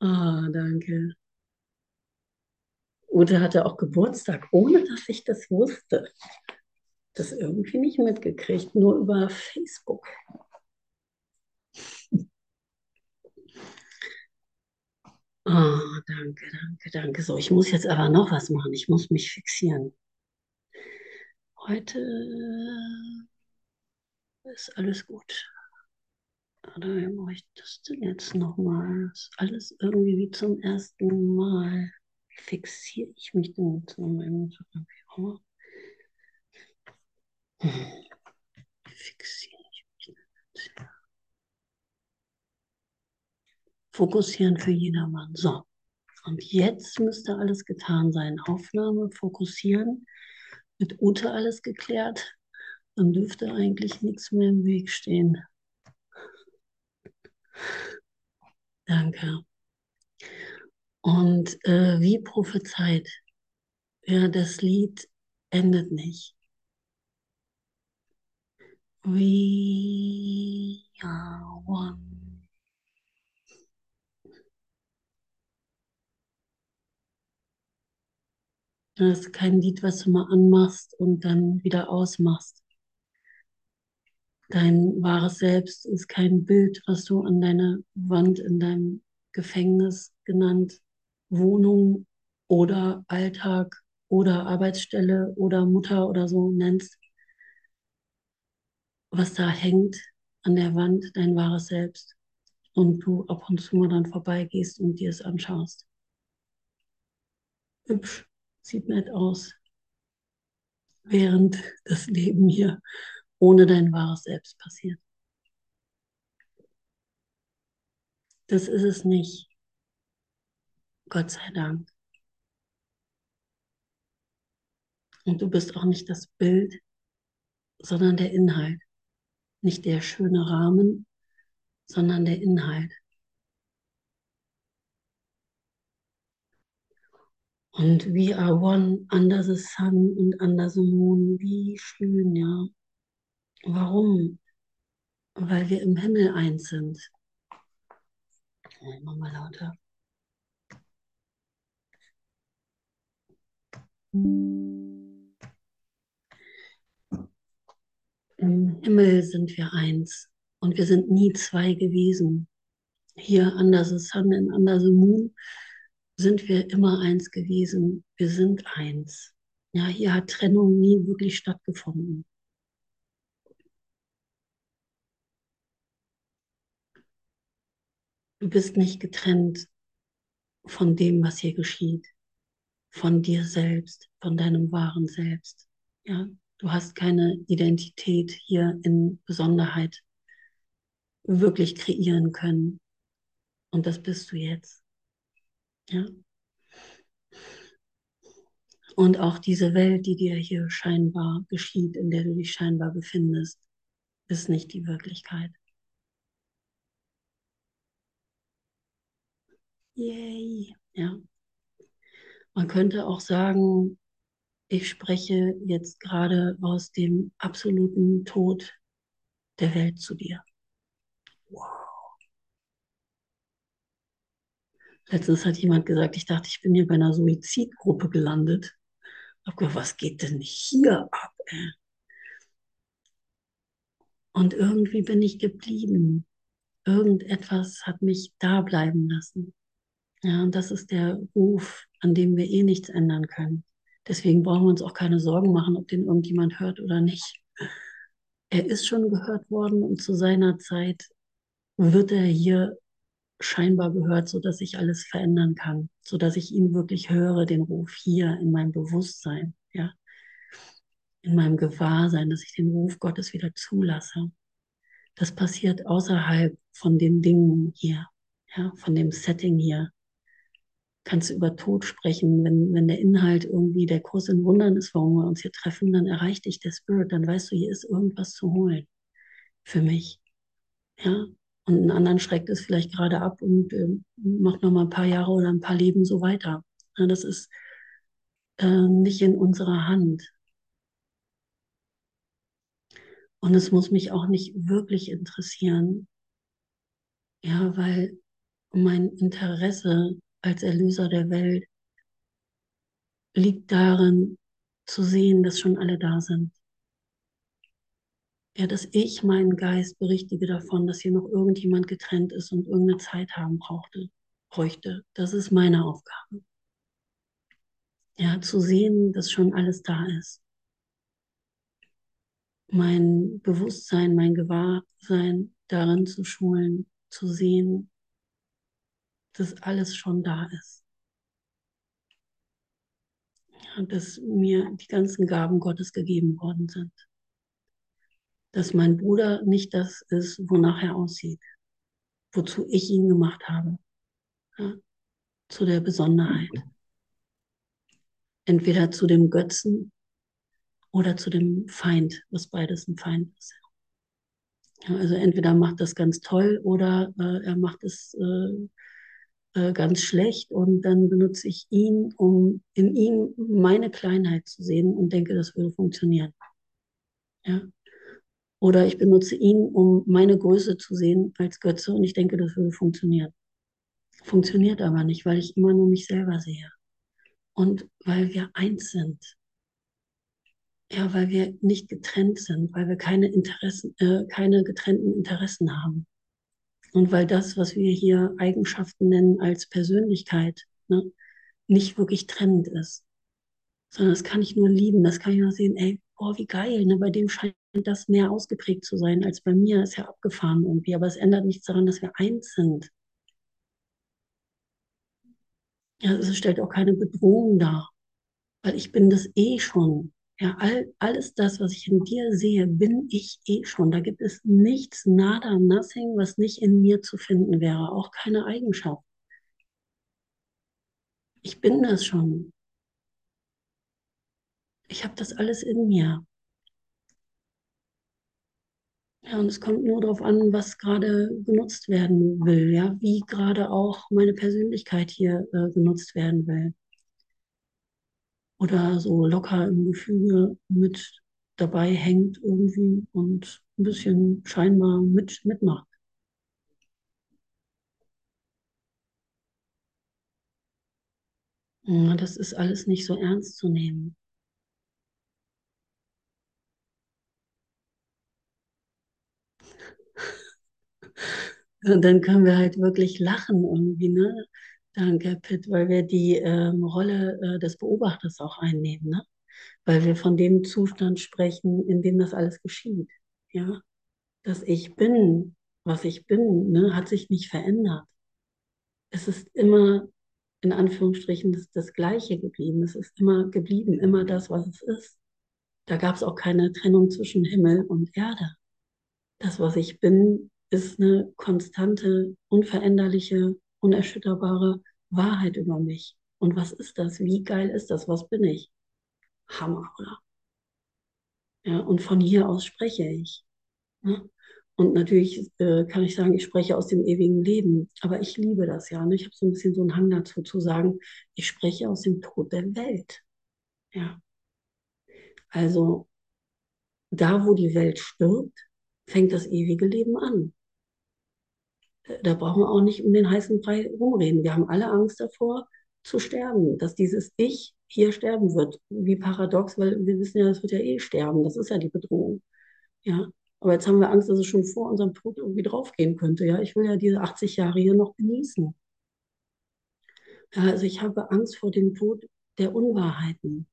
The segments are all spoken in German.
Ah, danke. Ute hatte auch Geburtstag, ohne dass ich das wusste. Das irgendwie nicht mitgekriegt, nur über Facebook. Ah, danke, danke, danke. So, ich muss jetzt aber noch was machen. Ich muss mich fixieren. Heute ist alles gut. Oder wie mache ich das denn jetzt nochmal? Ist alles irgendwie wie zum ersten Mal. Fixiere ich mich denn jetzt? Wie fixiere ich mich denn jetzt? Fokussieren für jedermann. So. Und jetzt müsste alles getan sein. Aufnahme, fokussieren. Mit Ute alles geklärt. Dann dürfte eigentlich nichts mehr im Weg stehen. Danke. Und äh, wie prophezeit, ja, das Lied endet nicht. We are one. Das ist kein Lied, was du mal anmachst und dann wieder ausmachst. Dein wahres Selbst ist kein Bild, was du an deine Wand in deinem Gefängnis genannt, Wohnung oder Alltag oder Arbeitsstelle oder Mutter oder so nennst. Was da hängt an der Wand, dein wahres Selbst. Und du ab und zu mal dann vorbeigehst und dir es anschaust. Hübsch, sieht nett aus. Während das Leben hier ohne dein wahres Selbst passiert. Das ist es nicht. Gott sei Dank. Und du bist auch nicht das Bild, sondern der Inhalt. Nicht der schöne Rahmen, sondern der Inhalt. Und we are one under the sun und under the moon. Wie schön, ja. Warum? Weil wir im Himmel eins sind. Immer mal lauter. Im Himmel sind wir eins und wir sind nie zwei gewesen. Hier under the sun and under the moon sind wir immer eins gewesen. Wir sind eins. Ja, hier hat Trennung nie wirklich stattgefunden. Du bist nicht getrennt von dem, was hier geschieht, von dir selbst, von deinem wahren Selbst. Ja, du hast keine Identität hier in Besonderheit wirklich kreieren können. Und das bist du jetzt. Ja. Und auch diese Welt, die dir hier scheinbar geschieht, in der du dich scheinbar befindest, ist nicht die Wirklichkeit. Yay. Ja. Man könnte auch sagen, ich spreche jetzt gerade aus dem absoluten Tod der Welt zu dir. Wow. Letztens hat jemand gesagt, ich dachte, ich bin hier bei einer Suizidgruppe gelandet. Habe gedacht, was geht denn hier ab? Ey? Und irgendwie bin ich geblieben. Irgendetwas hat mich da bleiben lassen. Ja, und das ist der Ruf, an dem wir eh nichts ändern können. Deswegen brauchen wir uns auch keine Sorgen machen, ob den irgendjemand hört oder nicht. Er ist schon gehört worden und zu seiner Zeit wird er hier scheinbar gehört, sodass ich alles verändern kann, sodass ich ihn wirklich höre, den Ruf hier in meinem Bewusstsein, ja, in meinem Gewahrsein, dass ich den Ruf Gottes wieder zulasse. Das passiert außerhalb von den Dingen hier, ja, von dem Setting hier, kannst du über Tod sprechen. Wenn, wenn der Inhalt irgendwie der Kurs in Wundern ist, warum wir uns hier treffen, dann erreicht dich der Spirit, dann weißt du, hier ist irgendwas zu holen. Für mich. Ja. Und einen anderen schreckt es vielleicht gerade ab und äh, macht noch mal ein paar Jahre oder ein paar Leben so weiter. Ja, das ist äh, nicht in unserer Hand. Und es muss mich auch nicht wirklich interessieren. Ja, weil mein Interesse als Erlöser der Welt liegt darin, zu sehen, dass schon alle da sind. Ja, dass ich meinen Geist berichtige davon, dass hier noch irgendjemand getrennt ist und irgendeine Zeit haben brauchte, bräuchte. Das ist meine Aufgabe. Ja, zu sehen, dass schon alles da ist. Mein Bewusstsein, mein Gewahrsein darin zu schulen, zu sehen, dass alles schon da ist. Dass mir die ganzen Gaben Gottes gegeben worden sind. Dass mein Bruder nicht das ist, wonach er aussieht, wozu ich ihn gemacht habe. Ja, zu der Besonderheit. Entweder zu dem Götzen oder zu dem Feind, was beides ein Feind ist. Ja, also entweder macht das ganz toll oder äh, er macht es äh, äh, ganz schlecht und dann benutze ich ihn, um in ihm meine Kleinheit zu sehen und denke, das würde funktionieren. Ja. Oder ich benutze ihn, um meine Größe zu sehen als Götze und ich denke, das würde funktionieren. Funktioniert aber nicht, weil ich immer nur mich selber sehe. Und weil wir eins sind. Ja, weil wir nicht getrennt sind, weil wir keine Interessen, äh, keine getrennten Interessen haben. Und weil das, was wir hier Eigenschaften nennen als Persönlichkeit, ne, nicht wirklich trennend ist. Sondern das kann ich nur lieben, das kann ich nur sehen, ey, boah, wie geil, ne, bei dem scheint das mehr ausgeprägt zu sein als bei mir, ist ja abgefahren irgendwie, aber es ändert nichts daran, dass wir eins sind. Ja, es stellt auch keine Bedrohung dar, weil ich bin das eh schon. Ja, all, alles das, was ich in dir sehe, bin ich eh schon. Da gibt es nichts, nada, nothing, was nicht in mir zu finden wäre. Auch keine Eigenschaft. Ich bin das schon. Ich habe das alles in mir. Ja, und es kommt nur darauf an, was gerade genutzt werden will, ja, wie gerade auch meine Persönlichkeit hier äh, genutzt werden will oder so locker im Gefüge mit dabei hängt irgendwie und ein bisschen scheinbar mit, mitmacht. Das ist alles nicht so ernst zu nehmen. Und dann können wir halt wirklich lachen irgendwie, ne? Danke, Pitt, weil wir die ähm, Rolle äh, des Beobachters auch einnehmen, ne? Weil wir von dem Zustand sprechen, in dem das alles geschieht. Ja, dass ich bin, was ich bin, ne, hat sich nicht verändert. Es ist immer in Anführungsstrichen das, das Gleiche geblieben. Es ist immer geblieben, immer das, was es ist. Da gab es auch keine Trennung zwischen Himmel und Erde. Das, was ich bin, ist eine konstante, unveränderliche, unerschütterbare Wahrheit über mich. Und was ist das? Wie geil ist das? Was bin ich? Hammer, oder? Ja, und von hier aus spreche ich. Ne? Und natürlich äh, kann ich sagen, ich spreche aus dem ewigen Leben. Aber ich liebe das ja. Ne? Ich habe so ein bisschen so einen Hang dazu zu sagen, ich spreche aus dem Tod der Welt. Ja. Also da, wo die Welt stirbt, fängt das ewige Leben an da brauchen wir auch nicht um den heißen Brei rumreden. Wir haben alle Angst davor, zu sterben, dass dieses Ich hier sterben wird. Wie paradox, weil wir wissen ja, es wird ja eh sterben. Das ist ja die Bedrohung. Ja. Aber jetzt haben wir Angst, dass es schon vor unserem Tod irgendwie draufgehen könnte. Ja, ich will ja diese 80 Jahre hier noch genießen. Ja, also ich habe Angst vor dem Tod der Unwahrheiten.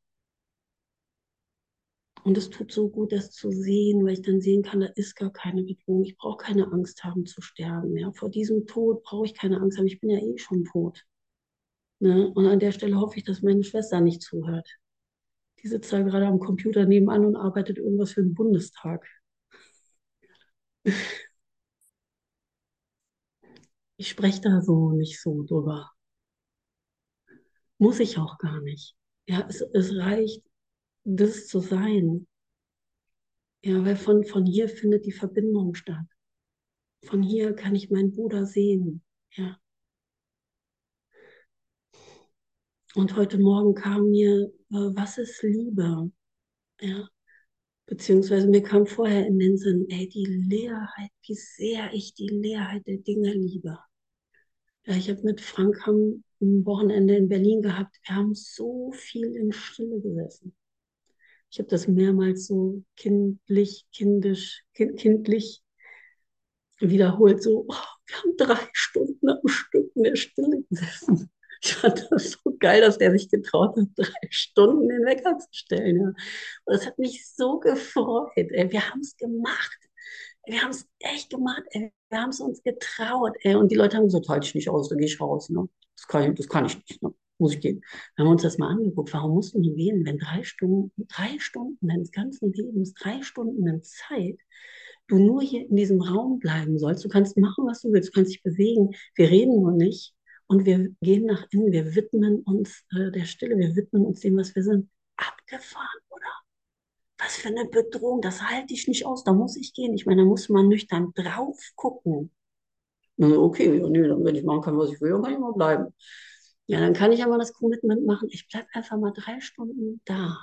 Und es tut so gut, das zu sehen, weil ich dann sehen kann, da ist gar keine Bedrohung. Ich brauche keine Angst haben zu sterben. Ja? Vor diesem Tod brauche ich keine Angst haben. Ich bin ja eh schon tot. Ne? Und an der Stelle hoffe ich, dass meine Schwester nicht zuhört. Die sitzt da gerade am Computer nebenan und arbeitet irgendwas für den Bundestag. Ich spreche da so nicht so drüber. Muss ich auch gar nicht. Ja, es, es reicht, das zu sein. Ja, weil von, von hier findet die Verbindung statt. Von hier kann ich meinen Bruder sehen. Ja. Und heute Morgen kam mir, äh, was ist Liebe? Ja. Beziehungsweise mir kam vorher in den Sinn, ey, die Leerheit, wie sehr ich die Leerheit der Dinge liebe. Ja, ich habe mit Frank am Wochenende in Berlin gehabt. Wir haben so viel in Stille gesessen. Ich habe das mehrmals so kindlich, kindisch, kind, kindlich wiederholt. So, oh, wir haben drei Stunden am Stück in der Stille gesessen. Ich fand das so geil, dass der sich getraut hat, drei Stunden den Wecker zu stellen. Ja. Und das hat mich so gefreut. Ey. Wir haben es gemacht. Wir haben es echt gemacht. Ey. Wir haben es uns getraut. Ey. Und die Leute haben gesagt, halte ich nicht aus, da gehe ich raus. Ne? Das, kann ich, das kann ich nicht. Ne? Muss ich gehen. Haben wir uns das mal angeguckt. Warum mussten die gehen, wenn drei Stunden, drei Stunden deines ganzen Lebens, drei Stunden in Zeit, du nur hier in diesem Raum bleiben sollst. Du kannst machen, was du willst. Du kannst dich bewegen. Wir reden nur nicht und wir gehen nach innen, wir widmen uns äh, der Stille, wir widmen uns dem, was wir sind. Abgefahren, oder? Was für eine Bedrohung, das halte ich nicht aus, da muss ich gehen. Ich meine, da muss man nüchtern drauf gucken. okay, ja, nee, dann, wenn ich machen kann, was ich will, dann kann ich mal bleiben. Ja, dann kann ich aber das Commitment machen, ich bleibe einfach mal drei Stunden da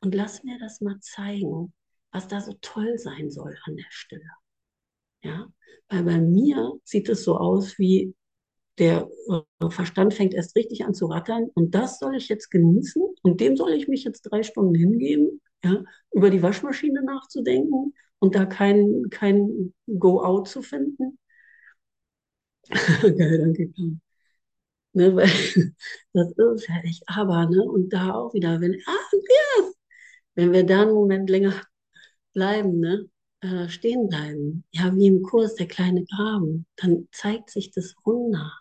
und lass mir das mal zeigen, was da so toll sein soll an der Stille. Ja, weil bei mir sieht es so aus wie der äh, Verstand fängt erst richtig an zu rattern und das soll ich jetzt genießen und dem soll ich mich jetzt drei Stunden hingeben, ja, über die Waschmaschine nachzudenken und da kein, kein Go-Out zu finden. Geil, danke. Ne, weil das ist ja echt aber, ne? Und da auch wieder, wenn, ah, yes, wenn wir da einen Moment länger bleiben, ne? Äh, stehen bleiben, ja, wie im Kurs der kleine Graben, dann zeigt sich das Wunder.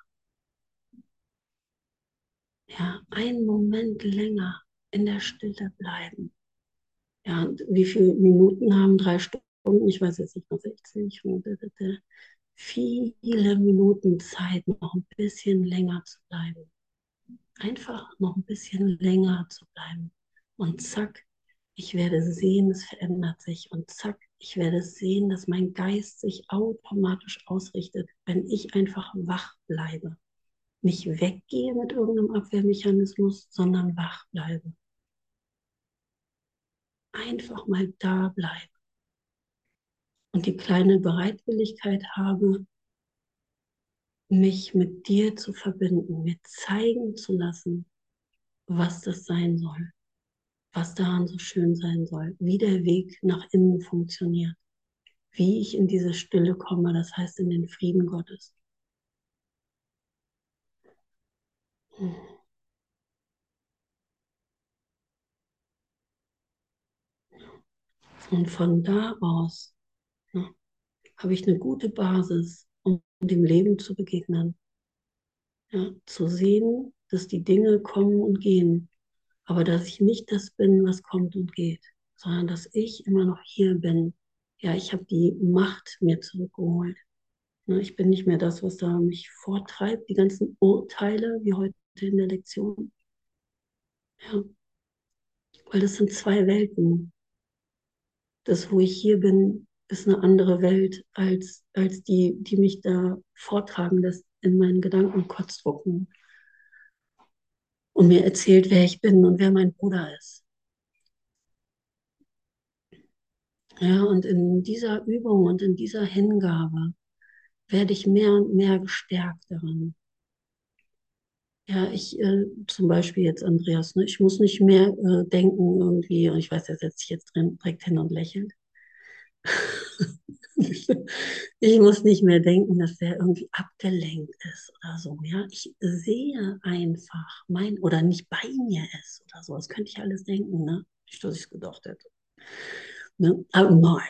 Ja, einen Moment länger in der Stille bleiben. Ja, und wie viele Minuten haben drei Stunden? Ich weiß jetzt nicht mehr, 60. Viele Minuten Zeit, noch ein bisschen länger zu bleiben. Einfach noch ein bisschen länger zu bleiben. Und zack, ich werde sehen, es verändert sich. Und zack, ich werde sehen, dass mein Geist sich automatisch ausrichtet, wenn ich einfach wach bleibe nicht weggehe mit irgendeinem Abwehrmechanismus, sondern wach bleibe. Einfach mal da bleiben. Und die kleine Bereitwilligkeit habe, mich mit dir zu verbinden, mir zeigen zu lassen, was das sein soll, was daran so schön sein soll, wie der Weg nach innen funktioniert, wie ich in diese Stille komme, das heißt in den Frieden Gottes. Und von da aus ne, habe ich eine gute Basis, um dem Leben zu begegnen. Ja, zu sehen, dass die Dinge kommen und gehen, aber dass ich nicht das bin, was kommt und geht, sondern dass ich immer noch hier bin. Ja, ich habe die Macht mir zurückgeholt. Ne, ich bin nicht mehr das, was da mich vortreibt, die ganzen Urteile, wie heute in der Lektion. Ja. Weil das sind zwei Welten. Das, wo ich hier bin, ist eine andere Welt als, als die, die mich da vortragen lässt in meinen Gedankenkonstrukten und mir erzählt, wer ich bin und wer mein Bruder ist. Ja, und in dieser Übung und in dieser Hingabe werde ich mehr und mehr gestärkt darin. Ja, ich äh, zum Beispiel jetzt Andreas, ne, ich muss nicht mehr äh, denken irgendwie, und ich weiß, er setzt sich jetzt drin, direkt hin und lächelt. ich muss nicht mehr denken, dass er irgendwie abgelenkt ist oder so. Ja, ich sehe einfach mein oder nicht bei mir ist oder so. Das könnte ich alles denken, ne? Nicht, dass ich es gedacht hätte. Ne? Aber nein.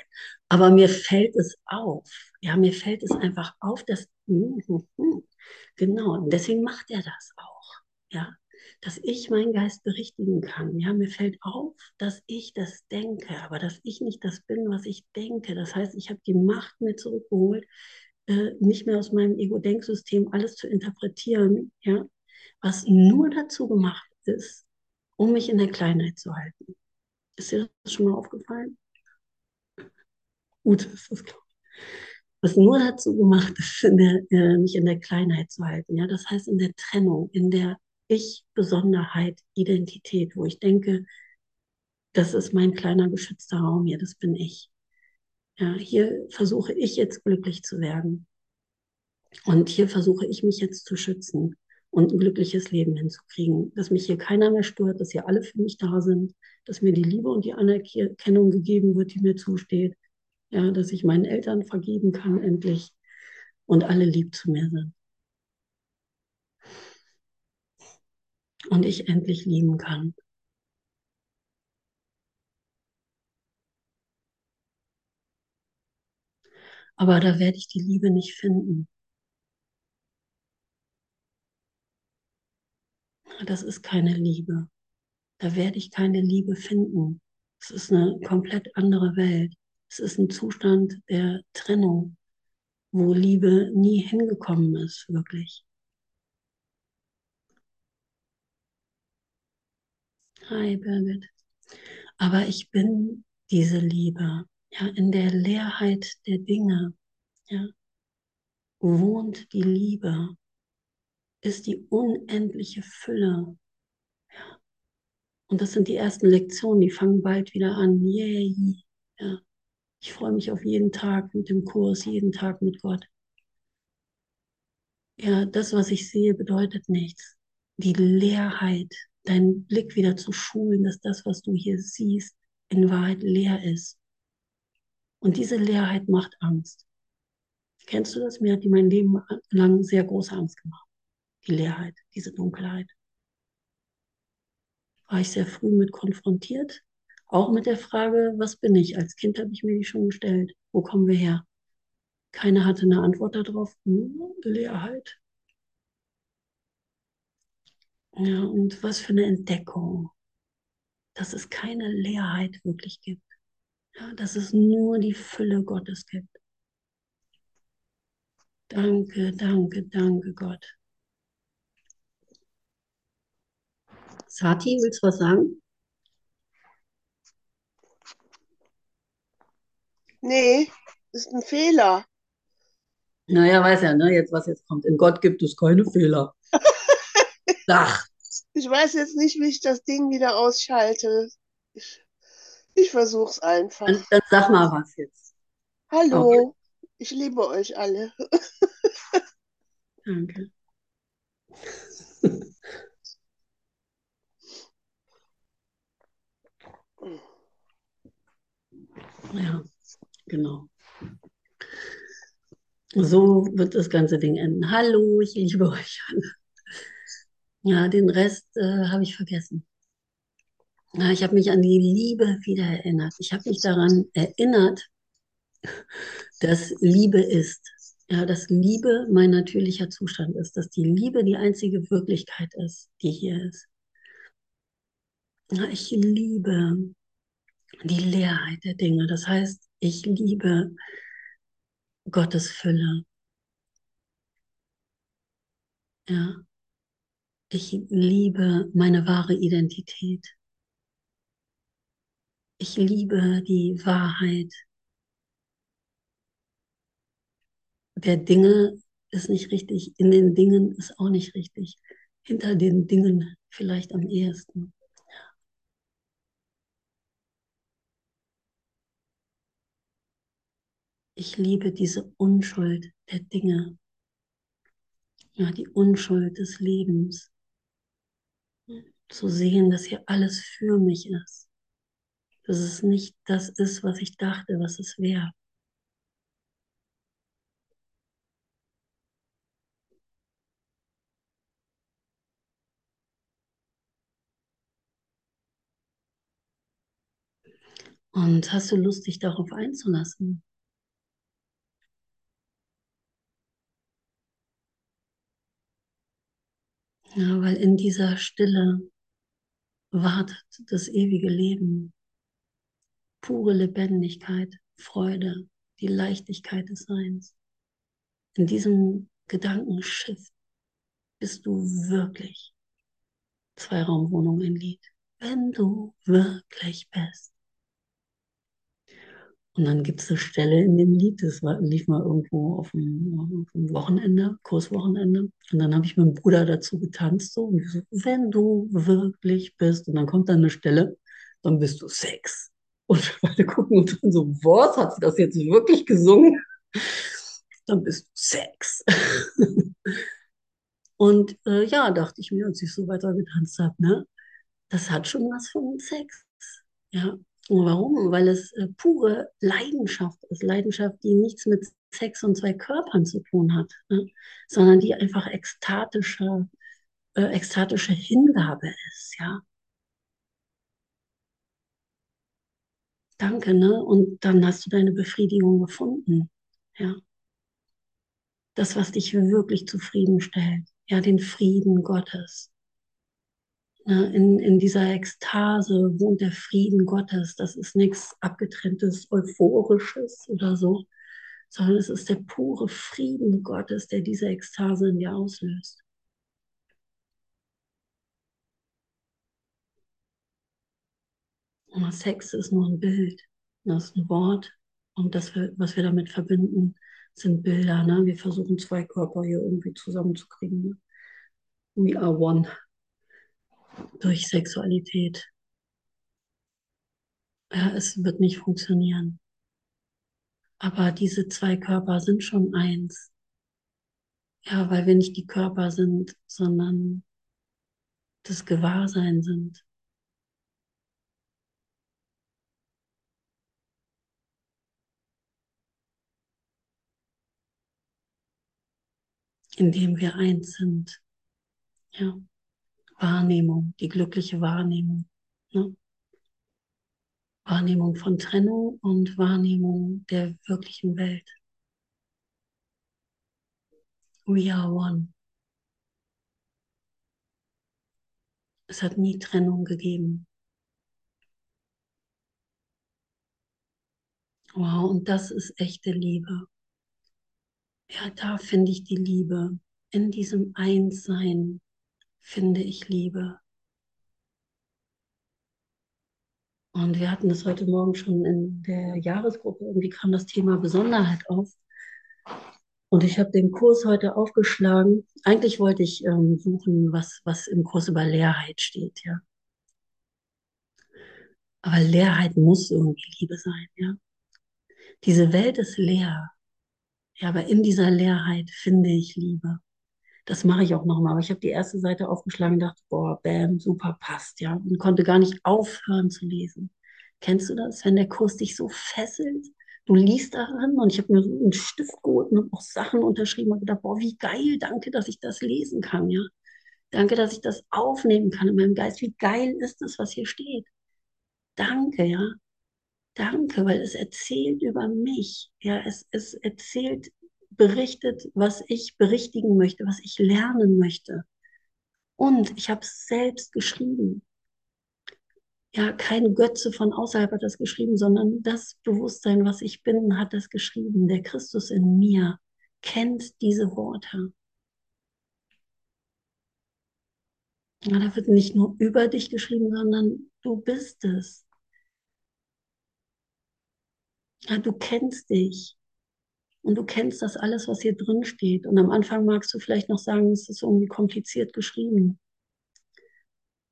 Aber mir fällt es auf. Ja, mir fällt es einfach auf, dass hm, hm, hm, Genau, deswegen macht er das auch. Ja, dass ich meinen Geist berichtigen kann. Ja, mir fällt auf, dass ich das denke, aber dass ich nicht das bin, was ich denke. Das heißt, ich habe die Macht mir zurückgeholt, äh, nicht mehr aus meinem Ego-Denksystem alles zu interpretieren, ja, was nur dazu gemacht ist, um mich in der Kleinheit zu halten. Ist dir das schon mal aufgefallen? Gut, ist das klar was nur dazu gemacht ist, in der, äh, mich in der Kleinheit zu halten. Ja, das heißt in der Trennung, in der Ich-Besonderheit, Identität, wo ich denke, das ist mein kleiner geschützter Raum hier, das bin ich. Ja, hier versuche ich jetzt glücklich zu werden. Und hier versuche ich mich jetzt zu schützen und ein glückliches Leben hinzukriegen, dass mich hier keiner mehr stört, dass hier alle für mich da sind, dass mir die Liebe und die Anerkennung gegeben wird, die mir zusteht, ja, dass ich meinen Eltern vergeben kann endlich und alle lieb zu mir sind. Und ich endlich lieben kann. Aber da werde ich die Liebe nicht finden. Das ist keine Liebe. Da werde ich keine Liebe finden. Es ist eine komplett andere Welt. Es ist ein Zustand der Trennung, wo Liebe nie hingekommen ist, wirklich. Hi Birgit. Aber ich bin diese Liebe, ja, in der Leerheit der Dinge, ja, wohnt die Liebe, ist die unendliche Fülle. Ja. Und das sind die ersten Lektionen, die fangen bald wieder an. Yay. Ja. Ich freue mich auf jeden Tag mit dem Kurs, jeden Tag mit Gott. Ja, das, was ich sehe, bedeutet nichts. Die Leerheit, deinen Blick wieder zu schulen, dass das, was du hier siehst, in Wahrheit leer ist. Und diese Leerheit macht Angst. Kennst du das? Mir hat die mein Leben lang sehr große Angst gemacht. Die Leerheit, diese Dunkelheit. War ich sehr früh mit konfrontiert. Auch mit der Frage, was bin ich? Als Kind habe ich mir die schon gestellt. Wo kommen wir her? Keiner hatte eine Antwort darauf. Hm, Leerheit. Ja, und was für eine Entdeckung, dass es keine Leerheit wirklich gibt. Ja, dass es nur die Fülle Gottes gibt. Danke, danke, danke Gott. Sati, willst du was sagen? Nee, ist ein Fehler. Naja, weiß ja, ne, jetzt was jetzt kommt. In Gott gibt es keine Fehler. Ach, Ich weiß jetzt nicht, wie ich das Ding wieder ausschalte. Ich, ich versuch's dann, einfach. dann sag mal was jetzt. Okay, Hallo, ich liebe euch alle. danke. Ja, genau. So wird das ganze Ding enden. Hallo, ich liebe euch alle. Ja, den Rest äh, habe ich vergessen. Ja, ich habe mich an die Liebe wieder erinnert. Ich habe mich daran erinnert, dass Liebe ist. Ja, dass Liebe mein natürlicher Zustand ist, dass die Liebe die einzige Wirklichkeit ist, die hier ist. Ja, ich liebe die Leerheit der Dinge. Das heißt, ich liebe Gottes Fülle. Ja, ich liebe meine wahre Identität. Ich liebe die Wahrheit der Dinge ist nicht richtig, in den Dingen ist auch nicht richtig, hinter den Dingen vielleicht am ehesten. Ich liebe diese Unschuld der Dinge, ja, die Unschuld des Lebens. Zu sehen, dass hier alles für mich ist. Dass es nicht das ist, was ich dachte, was es wäre. Und hast du Lust, dich darauf einzulassen? Ja, weil in dieser Stille wartet das ewige Leben, pure Lebendigkeit, Freude, die Leichtigkeit des Seins. In diesem Gedankenschiff bist du wirklich Zweiraumwohnung ein Lied, wenn du wirklich bist. Und dann gibt es eine Stelle in dem Lied, das war, lief mal irgendwo auf dem, auf dem Wochenende, Kurswochenende. Und dann habe ich mit dem Bruder dazu getanzt, so, und so, wenn du wirklich bist. Und dann kommt dann eine Stelle, dann bist du Sex. Und beide gucken uns dann so, was, hat sie das jetzt wirklich gesungen? dann bist du Sex. und äh, ja, dachte ich mir, als ich so weiter getanzt habe, ne, das hat schon was von Sex. Ja, und warum? Weil es äh, pure Leidenschaft ist. Leidenschaft, die nichts mit Sex und zwei Körpern zu tun hat, ne? sondern die einfach ekstatische, äh, ekstatische Hingabe ist, ja. Danke, ne? Und dann hast du deine Befriedigung gefunden, ja. Das, was dich wirklich zufriedenstellt, ja, den Frieden Gottes. Ne? In, in dieser Ekstase wohnt der Frieden Gottes. Das ist nichts abgetrenntes, euphorisches oder so, sondern es ist der pure Frieden Gottes, der diese Ekstase in dir auslöst. Und Sex ist nur ein Bild, das ist ein Wort und das, was wir damit verbinden, sind Bilder. Ne? Wir versuchen zwei Körper hier irgendwie zusammenzukriegen. Ne? We are one durch Sexualität. Ja, es wird nicht funktionieren. Aber diese zwei Körper sind schon eins. Ja, weil wir nicht die Körper sind, sondern das Gewahrsein sind. Indem wir eins sind. Ja. Wahrnehmung, die glückliche Wahrnehmung. Ne? Wahrnehmung von Trennung und Wahrnehmung der wirklichen Welt. We are one. Es hat nie Trennung gegeben. Wow, und das ist echte Liebe. Ja, da finde ich die Liebe in diesem Einssein finde ich Liebe. Und wir hatten das heute Morgen schon in der Jahresgruppe, irgendwie kam das Thema Besonderheit auf. Und ich habe den Kurs heute aufgeschlagen. Eigentlich wollte ich ähm, suchen, was, was im Kurs über Leerheit steht, ja. Aber Leerheit muss irgendwie Liebe sein, ja. Diese Welt ist leer. Ja, aber in dieser Leerheit finde ich Liebe. Das mache ich auch nochmal. Aber ich habe die erste Seite aufgeschlagen und dachte, boah, bam, super, passt, ja. Und konnte gar nicht aufhören zu lesen. Kennst du das, wenn der Kurs dich so fesselt? Du liest daran und ich habe mir so einen Stift geholt und auch Sachen unterschrieben und gedacht, boah, wie geil, danke, dass ich das lesen kann, ja. Danke, dass ich das aufnehmen kann in meinem Geist. Wie geil ist das, was hier steht? Danke, ja. Danke, weil es erzählt über mich. Ja, es, es erzählt berichtet, was ich berichtigen möchte, was ich lernen möchte. Und ich habe es selbst geschrieben. Ja, kein Götze von außerhalb hat das geschrieben, sondern das Bewusstsein, was ich bin, hat das geschrieben. Der Christus in mir kennt diese Worte. Ja, da wird nicht nur über dich geschrieben, sondern du bist es. Ja, du kennst dich. Und du kennst das alles, was hier drin steht. Und am Anfang magst du vielleicht noch sagen, es ist irgendwie kompliziert geschrieben.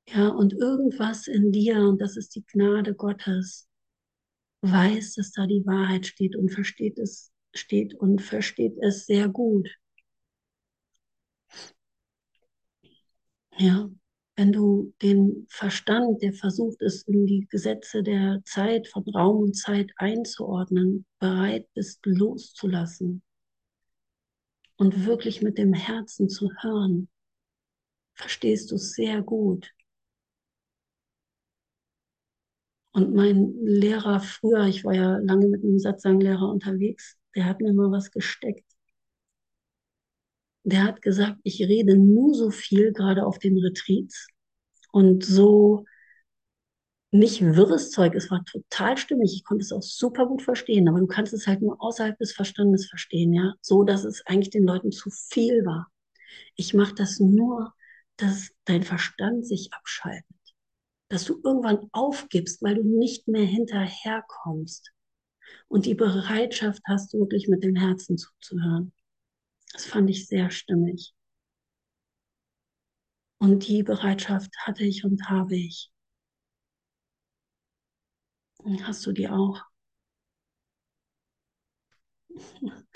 Ja, und irgendwas in dir, und das ist die Gnade Gottes, weiß, dass da die Wahrheit steht und versteht es, steht und versteht es sehr gut. Ja, wenn du den Verstand, der versucht ist, in die Gesetze der Zeit, von Raum und Zeit einzuordnen, bereit bist loszulassen und wirklich mit dem Herzen zu hören, verstehst du es sehr gut. Und mein Lehrer früher, ich war ja lange mit einem Satzanglehrer unterwegs, der hat mir mal was gesteckt der hat gesagt, ich rede nur so viel, gerade auf den Retreats und so nicht wirres Zeug. Es war total stimmig. Ich konnte es auch super gut verstehen, aber du kannst es halt nur außerhalb des Verstandes verstehen, ja. So, dass es eigentlich den Leuten zu viel war. Ich mache das nur, dass dein Verstand sich abschaltet. Dass du irgendwann aufgibst, weil du nicht mehr hinterherkommst. Und die Bereitschaft hast, wirklich mit dem Herzen zuzuhören. Das fand ich sehr stimmig. Und die Bereitschaft hatte ich und habe ich. Hast du die auch?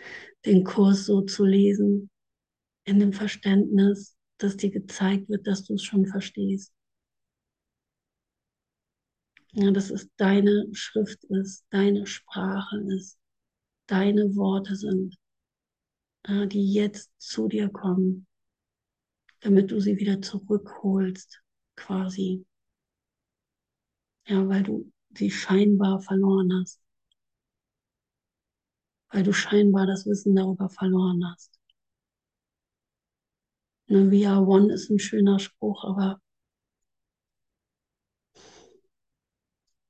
den Kurs so zu lesen, in dem Verständnis, dass dir gezeigt wird, dass du es schon verstehst. Ja, dass es deine Schrift ist, deine Sprache ist, deine Worte sind, die jetzt zu dir kommen, damit du sie wieder zurückholst, quasi. Ja, weil du sie scheinbar verloren hast. Weil du scheinbar das Wissen darüber verloren hast. Ne, We are one ist ein schöner Spruch, aber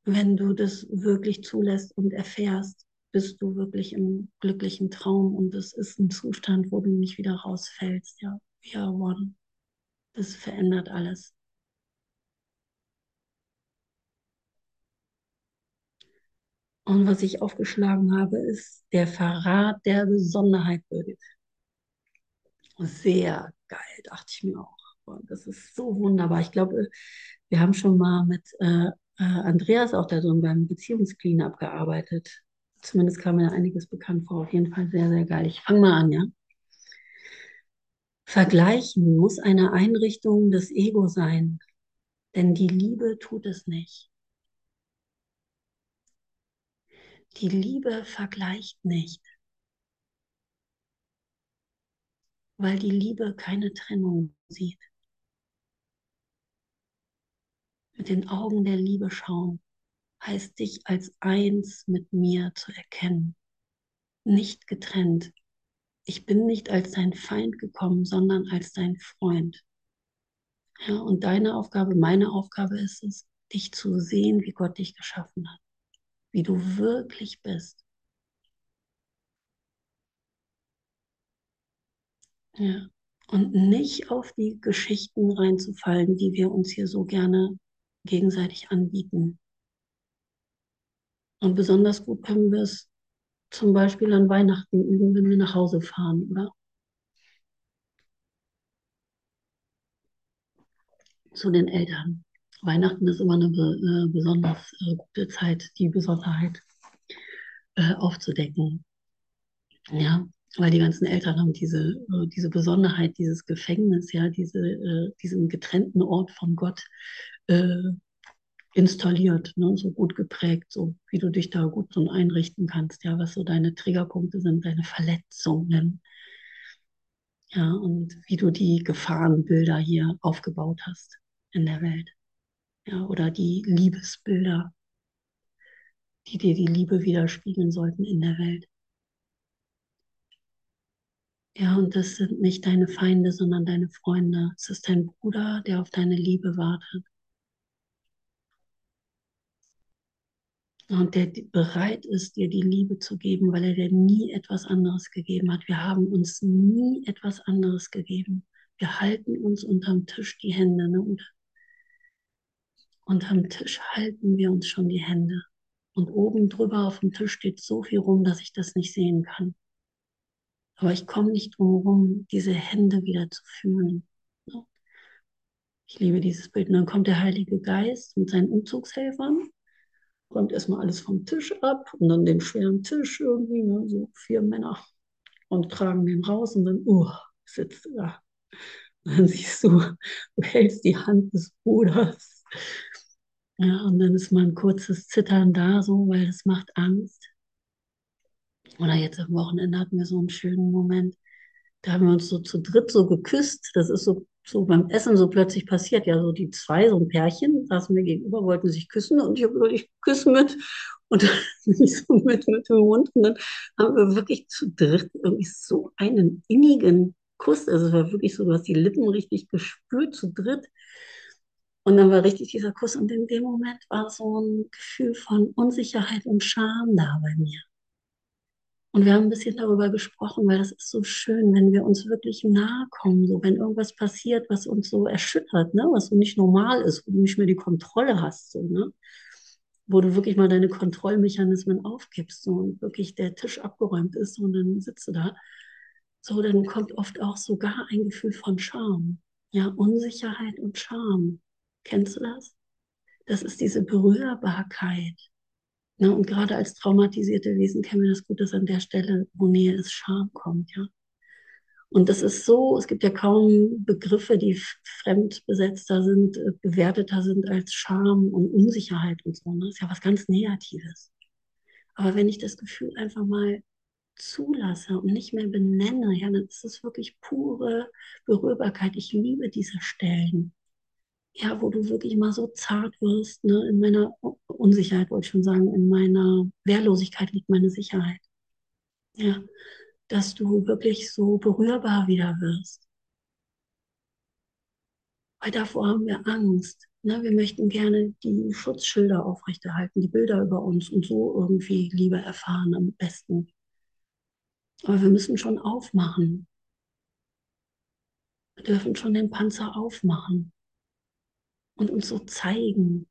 wenn du das wirklich zulässt und erfährst, bist du wirklich im glücklichen Traum und es ist ein Zustand, wo du nicht wieder rausfällst. Ja, we are one. Das verändert alles. Und was ich aufgeschlagen habe, ist der Verrat der Besonderheit würdig. Sehr geil, dachte ich mir auch. Das ist so wunderbar. Ich glaube, wir haben schon mal mit äh, äh, Andreas auch da drin beim Beziehungscleanup gearbeitet. Zumindest kam mir einiges bekannt vor. Auf jeden Fall sehr, sehr geil. Ich fange mal an, ja. Vergleichen muss eine Einrichtung des Ego sein, denn die Liebe tut es nicht. Die Liebe vergleicht nicht, weil die Liebe keine Trennung sieht. Mit den Augen der Liebe schauen heißt dich als eins mit mir zu erkennen, nicht getrennt. Ich bin nicht als dein Feind gekommen, sondern als dein Freund. Ja, und deine Aufgabe, meine Aufgabe ist es, dich zu sehen, wie Gott dich geschaffen hat, wie du wirklich bist. Ja, und nicht auf die Geschichten reinzufallen, die wir uns hier so gerne gegenseitig anbieten. Und besonders gut können wir es zum Beispiel an Weihnachten üben, wenn wir nach Hause fahren, oder? Zu den Eltern. Weihnachten ist immer eine äh, besonders äh, gute Zeit, die Besonderheit äh, aufzudecken. Ja, weil die ganzen Eltern haben diese, äh, diese Besonderheit, dieses Gefängnis, ja, diese, äh, diesen getrennten Ort von Gott äh, installiert, ne, so gut geprägt, so wie du dich da gut so einrichten kannst, ja, was so deine Triggerpunkte sind, deine Verletzungen, ja, und wie du die Gefahrenbilder hier aufgebaut hast in der Welt, ja, oder die Liebesbilder, die dir die Liebe widerspiegeln sollten in der Welt. Ja, und das sind nicht deine Feinde, sondern deine Freunde. Es ist dein Bruder, der auf deine Liebe wartet. Und der bereit ist, dir die Liebe zu geben, weil er dir nie etwas anderes gegeben hat. Wir haben uns nie etwas anderes gegeben. Wir halten uns unterm Tisch die Hände. Ne? Und unterm Tisch halten wir uns schon die Hände. Und oben drüber auf dem Tisch steht so viel rum, dass ich das nicht sehen kann. Aber ich komme nicht drum herum, diese Hände wieder zu fühlen. Ich liebe dieses Bild. Und dann kommt der Heilige Geist mit seinen Umzugshelfern, räumt erstmal alles vom Tisch ab und dann den schweren Tisch irgendwie, ne, so vier Männer und tragen den raus und dann, uh, sitzt da. Und dann siehst du, du hältst die Hand des Bruders. Ja, und dann ist mal ein kurzes Zittern da, so, weil es macht Angst. Oder jetzt am Wochenende hatten wir so einen schönen Moment. Da haben wir uns so zu dritt so geküsst. Das ist so, so beim Essen so plötzlich passiert. Ja, so die zwei, so ein Pärchen, saßen mir gegenüber, wollten sich küssen und ich habe ich küsse mit. Und ich so mit, mit dem Mund. Und dann haben wir wirklich zu dritt irgendwie so einen innigen Kuss. Also es war wirklich so, du hast die Lippen richtig gespürt zu dritt. Und dann war richtig dieser Kuss. Und in dem Moment war so ein Gefühl von Unsicherheit und Scham da bei mir. Und wir haben ein bisschen darüber gesprochen, weil das ist so schön, wenn wir uns wirklich nahe kommen, so wenn irgendwas passiert, was uns so erschüttert, ne, was so nicht normal ist, wo du nicht mehr die Kontrolle hast, so, ne, wo du wirklich mal deine Kontrollmechanismen aufgibst, so und wirklich der Tisch abgeräumt ist und dann sitzt du da, so, dann kommt oft auch sogar ein Gefühl von Scham, ja, Unsicherheit und Scham. Kennst du das? Das ist diese Berührbarkeit, Ne? Und gerade als traumatisierte Wesen kennen wir das gut, dass an der Stelle, wo Nähe ist, Scham kommt, ja. Und das ist so, es gibt ja kaum Begriffe, die fremd besetzter sind, äh, bewerteter sind als Scham und Unsicherheit und so. Ne? Das ist ja was ganz Negatives. Aber wenn ich das Gefühl einfach mal zulasse und nicht mehr benenne, ja, dann ist es wirklich pure Berührbarkeit. Ich liebe diese Stellen ja, wo du wirklich mal so zart wirst, ne? in meiner Unsicherheit wollte ich schon sagen, in meiner Wehrlosigkeit liegt meine Sicherheit. Ja, dass du wirklich so berührbar wieder wirst. Weil davor haben wir Angst. Ne? Wir möchten gerne die Schutzschilder aufrechterhalten, die Bilder über uns und so irgendwie Liebe erfahren am besten. Aber wir müssen schon aufmachen. Wir dürfen schon den Panzer aufmachen und uns so zeigen,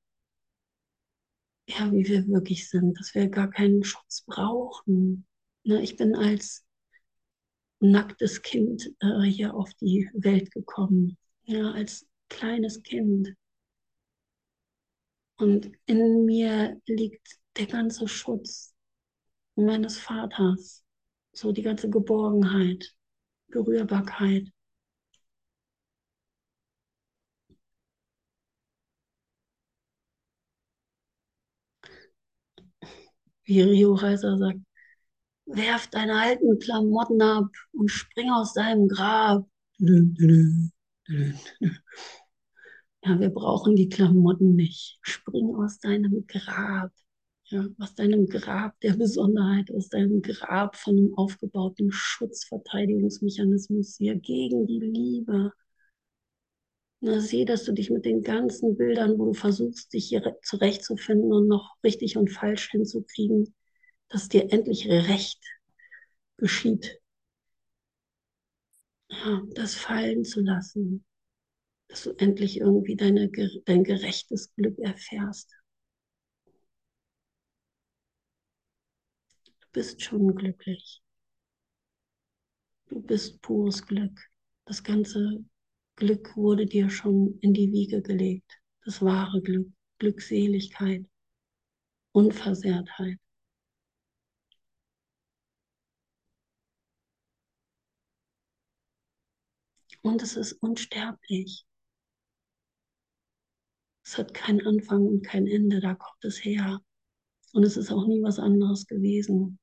ja, wie wir wirklich sind, dass wir gar keinen Schutz brauchen. Ne, ich bin als nacktes Kind äh, hier auf die Welt gekommen, ja, als kleines Kind. Und in mir liegt der ganze Schutz meines Vaters, so die ganze Geborgenheit, Berührbarkeit. Wie Rio Reiser sagt, werf deine alten Klamotten ab und spring aus deinem Grab. Ja, wir brauchen die Klamotten nicht. Spring aus deinem Grab. Ja, aus deinem Grab der Besonderheit, aus deinem Grab von einem aufgebauten Schutzverteidigungsmechanismus hier gegen die Liebe, na, sieh, dass du dich mit den ganzen Bildern, wo du versuchst, dich hier zurechtzufinden und noch richtig und falsch hinzukriegen, dass dir endlich Recht geschieht. Ja, das fallen zu lassen, dass du endlich irgendwie deine, dein gerechtes Glück erfährst. Du bist schon glücklich. Du bist pures Glück. Das ganze Glück wurde dir schon in die Wiege gelegt. Das wahre Glück, Glückseligkeit, Unversehrtheit. Und es ist unsterblich. Es hat keinen Anfang und kein Ende, da kommt es her. Und es ist auch nie was anderes gewesen.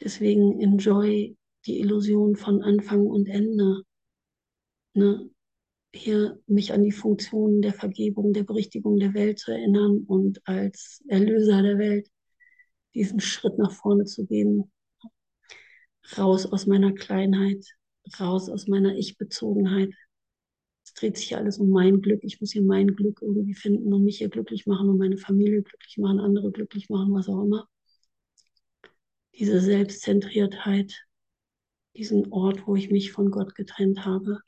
Deswegen enjoy die Illusion von Anfang und Ende ne, hier mich an die Funktionen der Vergebung, der Berichtigung der Welt zu erinnern und als Erlöser der Welt diesen Schritt nach vorne zu gehen, raus aus meiner Kleinheit, raus aus meiner Ich-Bezogenheit. Es dreht sich alles um mein Glück. Ich muss hier mein Glück irgendwie finden und mich hier glücklich machen und meine Familie glücklich machen, andere glücklich machen, was auch immer. Diese Selbstzentriertheit, diesen Ort, wo ich mich von Gott getrennt habe,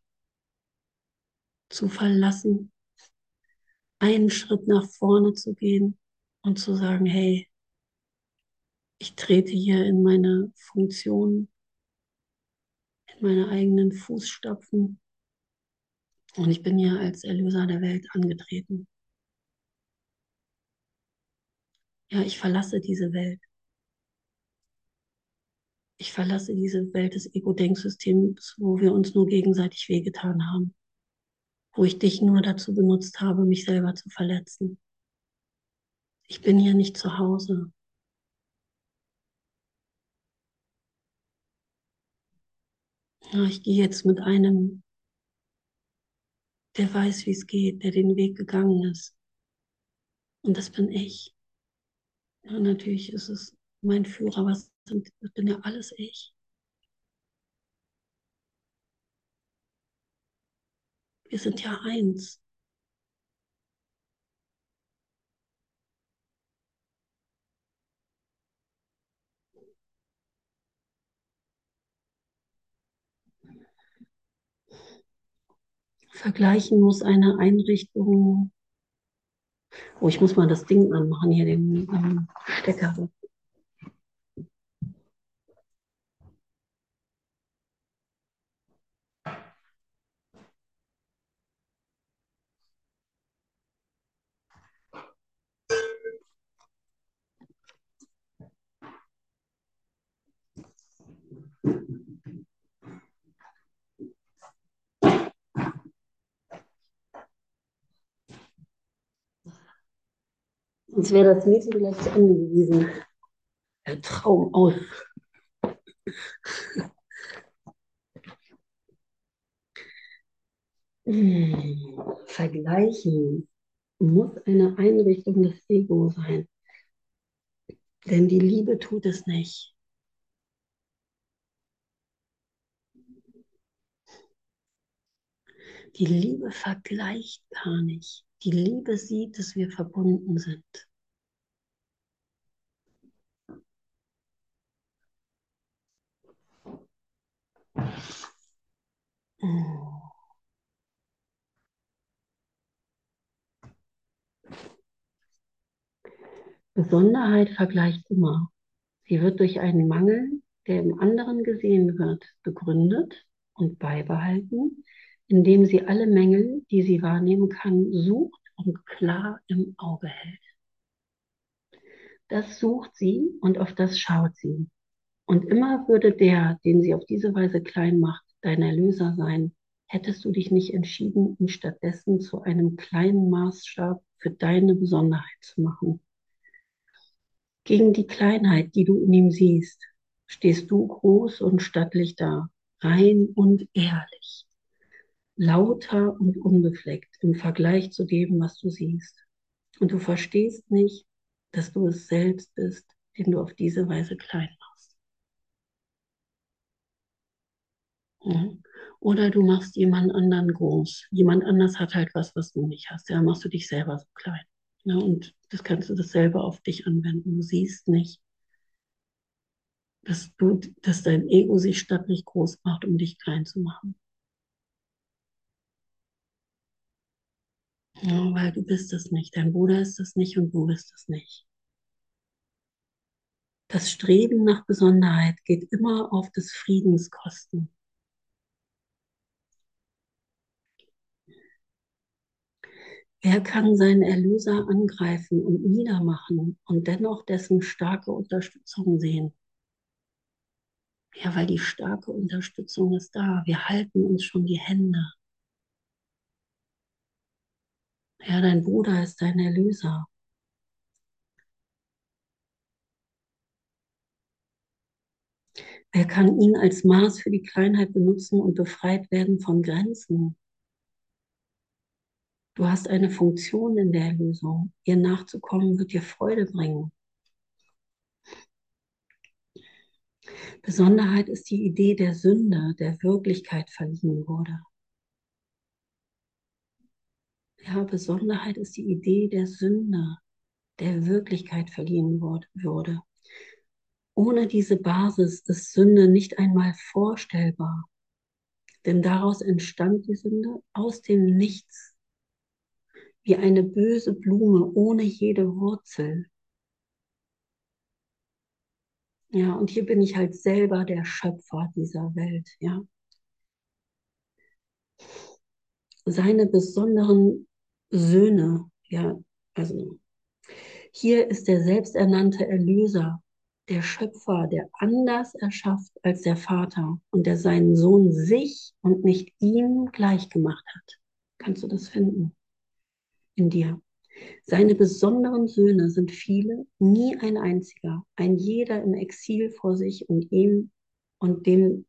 zu verlassen, einen Schritt nach vorne zu gehen und zu sagen, hey, ich trete hier in meine Funktion, in meine eigenen Fußstapfen und ich bin hier als Erlöser der Welt angetreten. Ja, ich verlasse diese Welt. Ich verlasse diese Welt des Ego-Denksystems, wo wir uns nur gegenseitig wehgetan haben wo ich dich nur dazu benutzt habe, mich selber zu verletzen. Ich bin hier nicht zu Hause. Ich gehe jetzt mit einem, der weiß, wie es geht, der den Weg gegangen ist. Und das bin ich. Ja, natürlich ist es mein Führer, aber das bin ja alles ich. Wir sind ja eins. Vergleichen muss eine Einrichtung. Oh, ich muss mal das Ding anmachen, hier den ähm, Stecker. Sonst wäre das Meeting vielleicht zu Ende gewesen. Der Traum aus. Hm, vergleichen muss eine Einrichtung des Ego sein. Denn die Liebe tut es nicht. Die Liebe vergleicht gar nicht. Die Liebe sieht, dass wir verbunden sind. Besonderheit vergleicht immer. Sie wird durch einen Mangel, der im anderen gesehen wird, begründet und beibehalten, indem sie alle Mängel, die sie wahrnehmen kann, sucht und klar im Auge hält. Das sucht sie und auf das schaut sie. Und immer würde der, den sie auf diese Weise klein macht, dein Erlöser sein, hättest du dich nicht entschieden, ihn stattdessen zu einem kleinen Maßstab für deine Besonderheit zu machen. Gegen die Kleinheit, die du in ihm siehst, stehst du groß und stattlich da, rein und ehrlich, lauter und unbefleckt im Vergleich zu dem, was du siehst. Und du verstehst nicht, dass du es selbst bist, den du auf diese Weise klein machst. Oder du machst jemand anderen groß. Jemand anders hat halt was, was du nicht hast. Ja, machst du dich selber so klein. Und das kannst du dasselbe auf dich anwenden. Du siehst nicht, dass, du, dass dein Ego sich stattlich groß macht, um dich klein zu machen. Ja, weil du bist es nicht. Dein Bruder ist es nicht und du bist es nicht. Das Streben nach Besonderheit geht immer auf des Friedens Kosten. Wer kann seinen Erlöser angreifen und niedermachen und dennoch dessen starke Unterstützung sehen? Ja, weil die starke Unterstützung ist da. Wir halten uns schon die Hände. Ja, dein Bruder ist dein Erlöser. Wer kann ihn als Maß für die Kleinheit benutzen und befreit werden von Grenzen? Du hast eine Funktion in der Erlösung. Ihr nachzukommen wird dir Freude bringen. Besonderheit ist die Idee der Sünde, der Wirklichkeit verliehen wurde. Ja, Besonderheit ist die Idee der Sünde, der Wirklichkeit verliehen wurde. Ohne diese Basis ist Sünde nicht einmal vorstellbar, denn daraus entstand die Sünde aus dem Nichts, wie eine böse Blume ohne jede Wurzel. Ja, und hier bin ich halt selber der Schöpfer dieser Welt, ja. Seine besonderen Söhne, ja, also hier ist der selbsternannte Erlöser, der Schöpfer, der anders erschafft als der Vater und der seinen Sohn sich und nicht ihm gleichgemacht hat. Kannst du das finden in dir? Seine besonderen Söhne sind viele, nie ein einziger, ein jeder im Exil vor sich und ihm und dem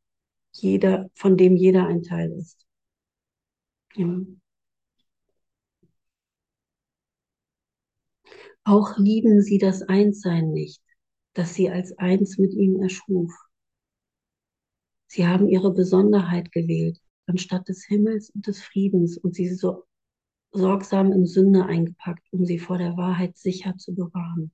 jeder, von dem jeder ein Teil ist. Ja. Auch lieben sie das Einssein nicht, das sie als eins mit ihm erschuf. Sie haben ihre Besonderheit gewählt, anstatt des Himmels und des Friedens, und sie so sorgsam in Sünde eingepackt, um sie vor der Wahrheit sicher zu bewahren.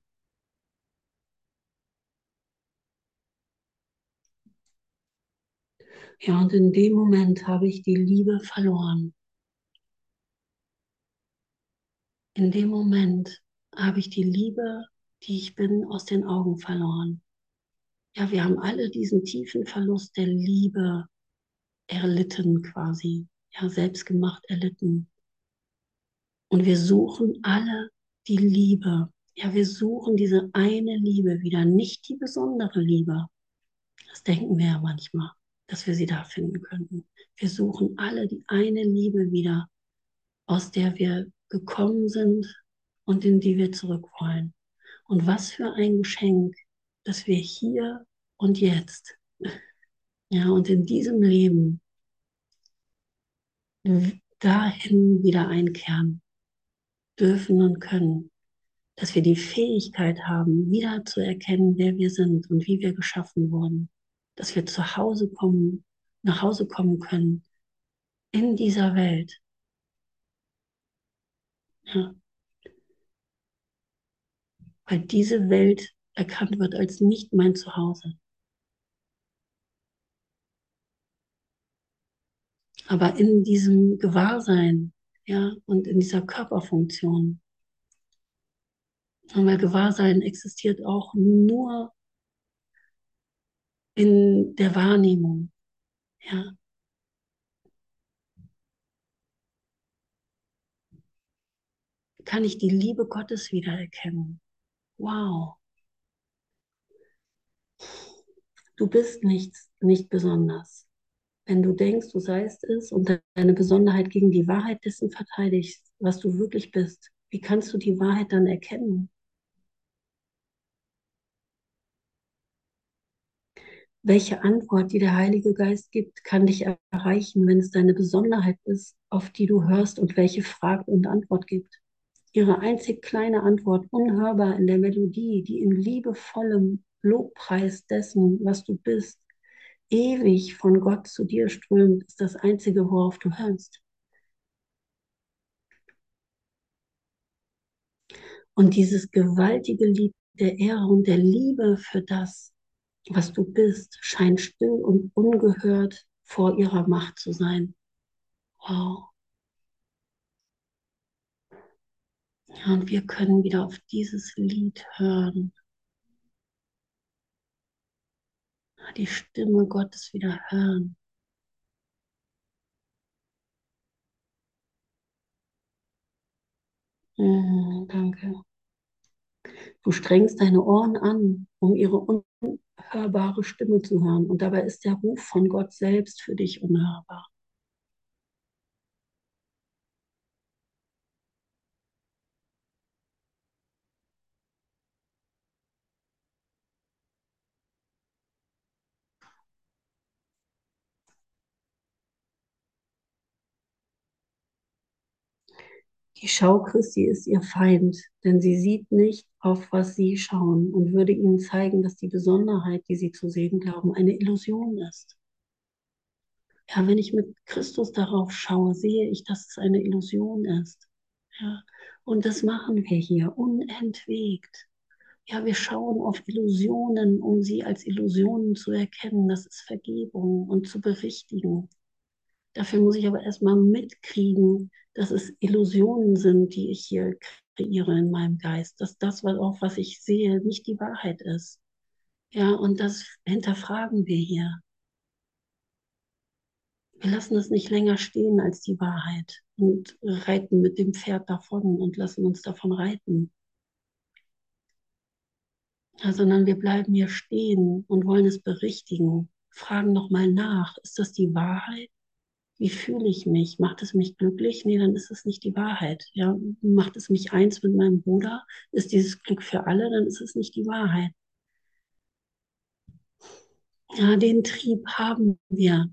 Ja, und in dem Moment habe ich die Liebe verloren. In dem Moment habe ich die Liebe, die ich bin, aus den Augen verloren. Ja, wir haben alle diesen tiefen Verlust der Liebe erlitten quasi. Ja, selbstgemacht erlitten. Und wir suchen alle die Liebe. Ja, wir suchen diese eine Liebe wieder, nicht die besondere Liebe. Das denken wir ja manchmal, dass wir sie da finden könnten. Wir suchen alle die eine Liebe wieder, aus der wir gekommen sind und in die wir zurück wollen. Und was für ein Geschenk, dass wir hier und jetzt, ja, und in diesem Leben dahin wieder einkehren dürfen und können, dass wir die Fähigkeit haben, wieder zu erkennen, wer wir sind und wie wir geschaffen wurden, dass wir zu Hause kommen, nach Hause kommen können in dieser Welt. Ja. Weil diese Welt erkannt wird als nicht mein Zuhause. Aber in diesem Gewahrsein, ja, und in dieser Körperfunktion. Weil Gewahrsein existiert auch nur in der Wahrnehmung, ja. Kann ich die Liebe Gottes wiedererkennen? Wow. Du bist nichts, nicht besonders wenn du denkst, du seist es und deine Besonderheit gegen die Wahrheit dessen verteidigst, was du wirklich bist, wie kannst du die Wahrheit dann erkennen? Welche Antwort, die der Heilige Geist gibt, kann dich erreichen, wenn es deine Besonderheit ist, auf die du hörst und welche Frage und Antwort gibt? Ihre einzig kleine Antwort, unhörbar in der Melodie, die in liebevollem Lobpreis dessen, was du bist, ewig von Gott zu dir strömt, ist das Einzige, worauf du hörst. Und dieses gewaltige Lied der Ehre und der Liebe für das, was du bist, scheint still und ungehört vor ihrer Macht zu sein. Wow. Ja, und wir können wieder auf dieses Lied hören. die Stimme Gottes wieder hören. Mm, danke. Du strengst deine Ohren an, um ihre unhörbare Stimme zu hören. Und dabei ist der Ruf von Gott selbst für dich unhörbar. Die Schau Christi ist ihr Feind, denn sie sieht nicht, auf was sie schauen und würde ihnen zeigen, dass die Besonderheit, die sie zu sehen glauben, eine Illusion ist. Ja, wenn ich mit Christus darauf schaue, sehe ich, dass es eine Illusion ist. Ja, und das machen wir hier unentwegt. Ja, wir schauen auf Illusionen, um sie als Illusionen zu erkennen. Das ist Vergebung und zu berichtigen. Dafür muss ich aber erstmal mitkriegen, dass es Illusionen sind, die ich hier kreiere in meinem Geist, dass das, was auch was ich sehe, nicht die Wahrheit ist. Ja, und das hinterfragen wir hier. Wir lassen es nicht länger stehen als die Wahrheit und reiten mit dem Pferd davon und lassen uns davon reiten. Ja, sondern wir bleiben hier stehen und wollen es berichtigen, fragen nochmal nach, ist das die Wahrheit? Wie fühle ich mich? Macht es mich glücklich? Nee, dann ist es nicht die Wahrheit. Ja, macht es mich eins mit meinem Bruder? Ist dieses Glück für alle? Dann ist es nicht die Wahrheit. Ja, den Trieb haben wir,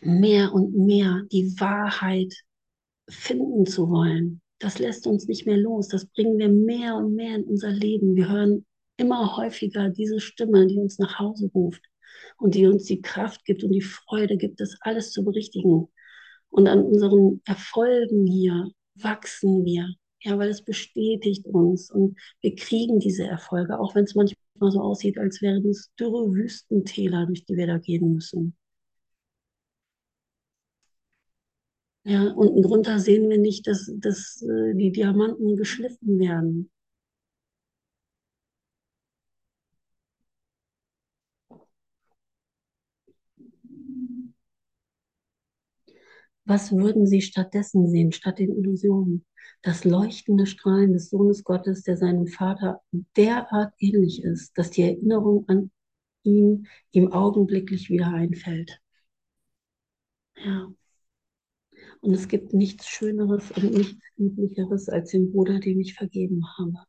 mehr und mehr die Wahrheit finden zu wollen. Das lässt uns nicht mehr los. Das bringen wir mehr und mehr in unser Leben. Wir hören immer häufiger diese Stimme, die uns nach Hause ruft und die uns die Kraft gibt und die Freude gibt, das alles zu berichtigen. Und an unseren Erfolgen hier wachsen wir, ja, weil es bestätigt uns und wir kriegen diese Erfolge, auch wenn es manchmal so aussieht, als wären es dürre Wüstentäler, durch die wir da gehen müssen. Ja, unten drunter sehen wir nicht, dass, dass äh, die Diamanten geschliffen werden. Was würden sie stattdessen sehen, statt den Illusionen? Das leuchtende Strahlen des Sohnes Gottes, der seinem Vater derart ähnlich ist, dass die Erinnerung an ihn ihm augenblicklich wieder einfällt. Ja. Und es gibt nichts Schöneres und nichts Lieblicheres als den Bruder, dem ich vergeben habe.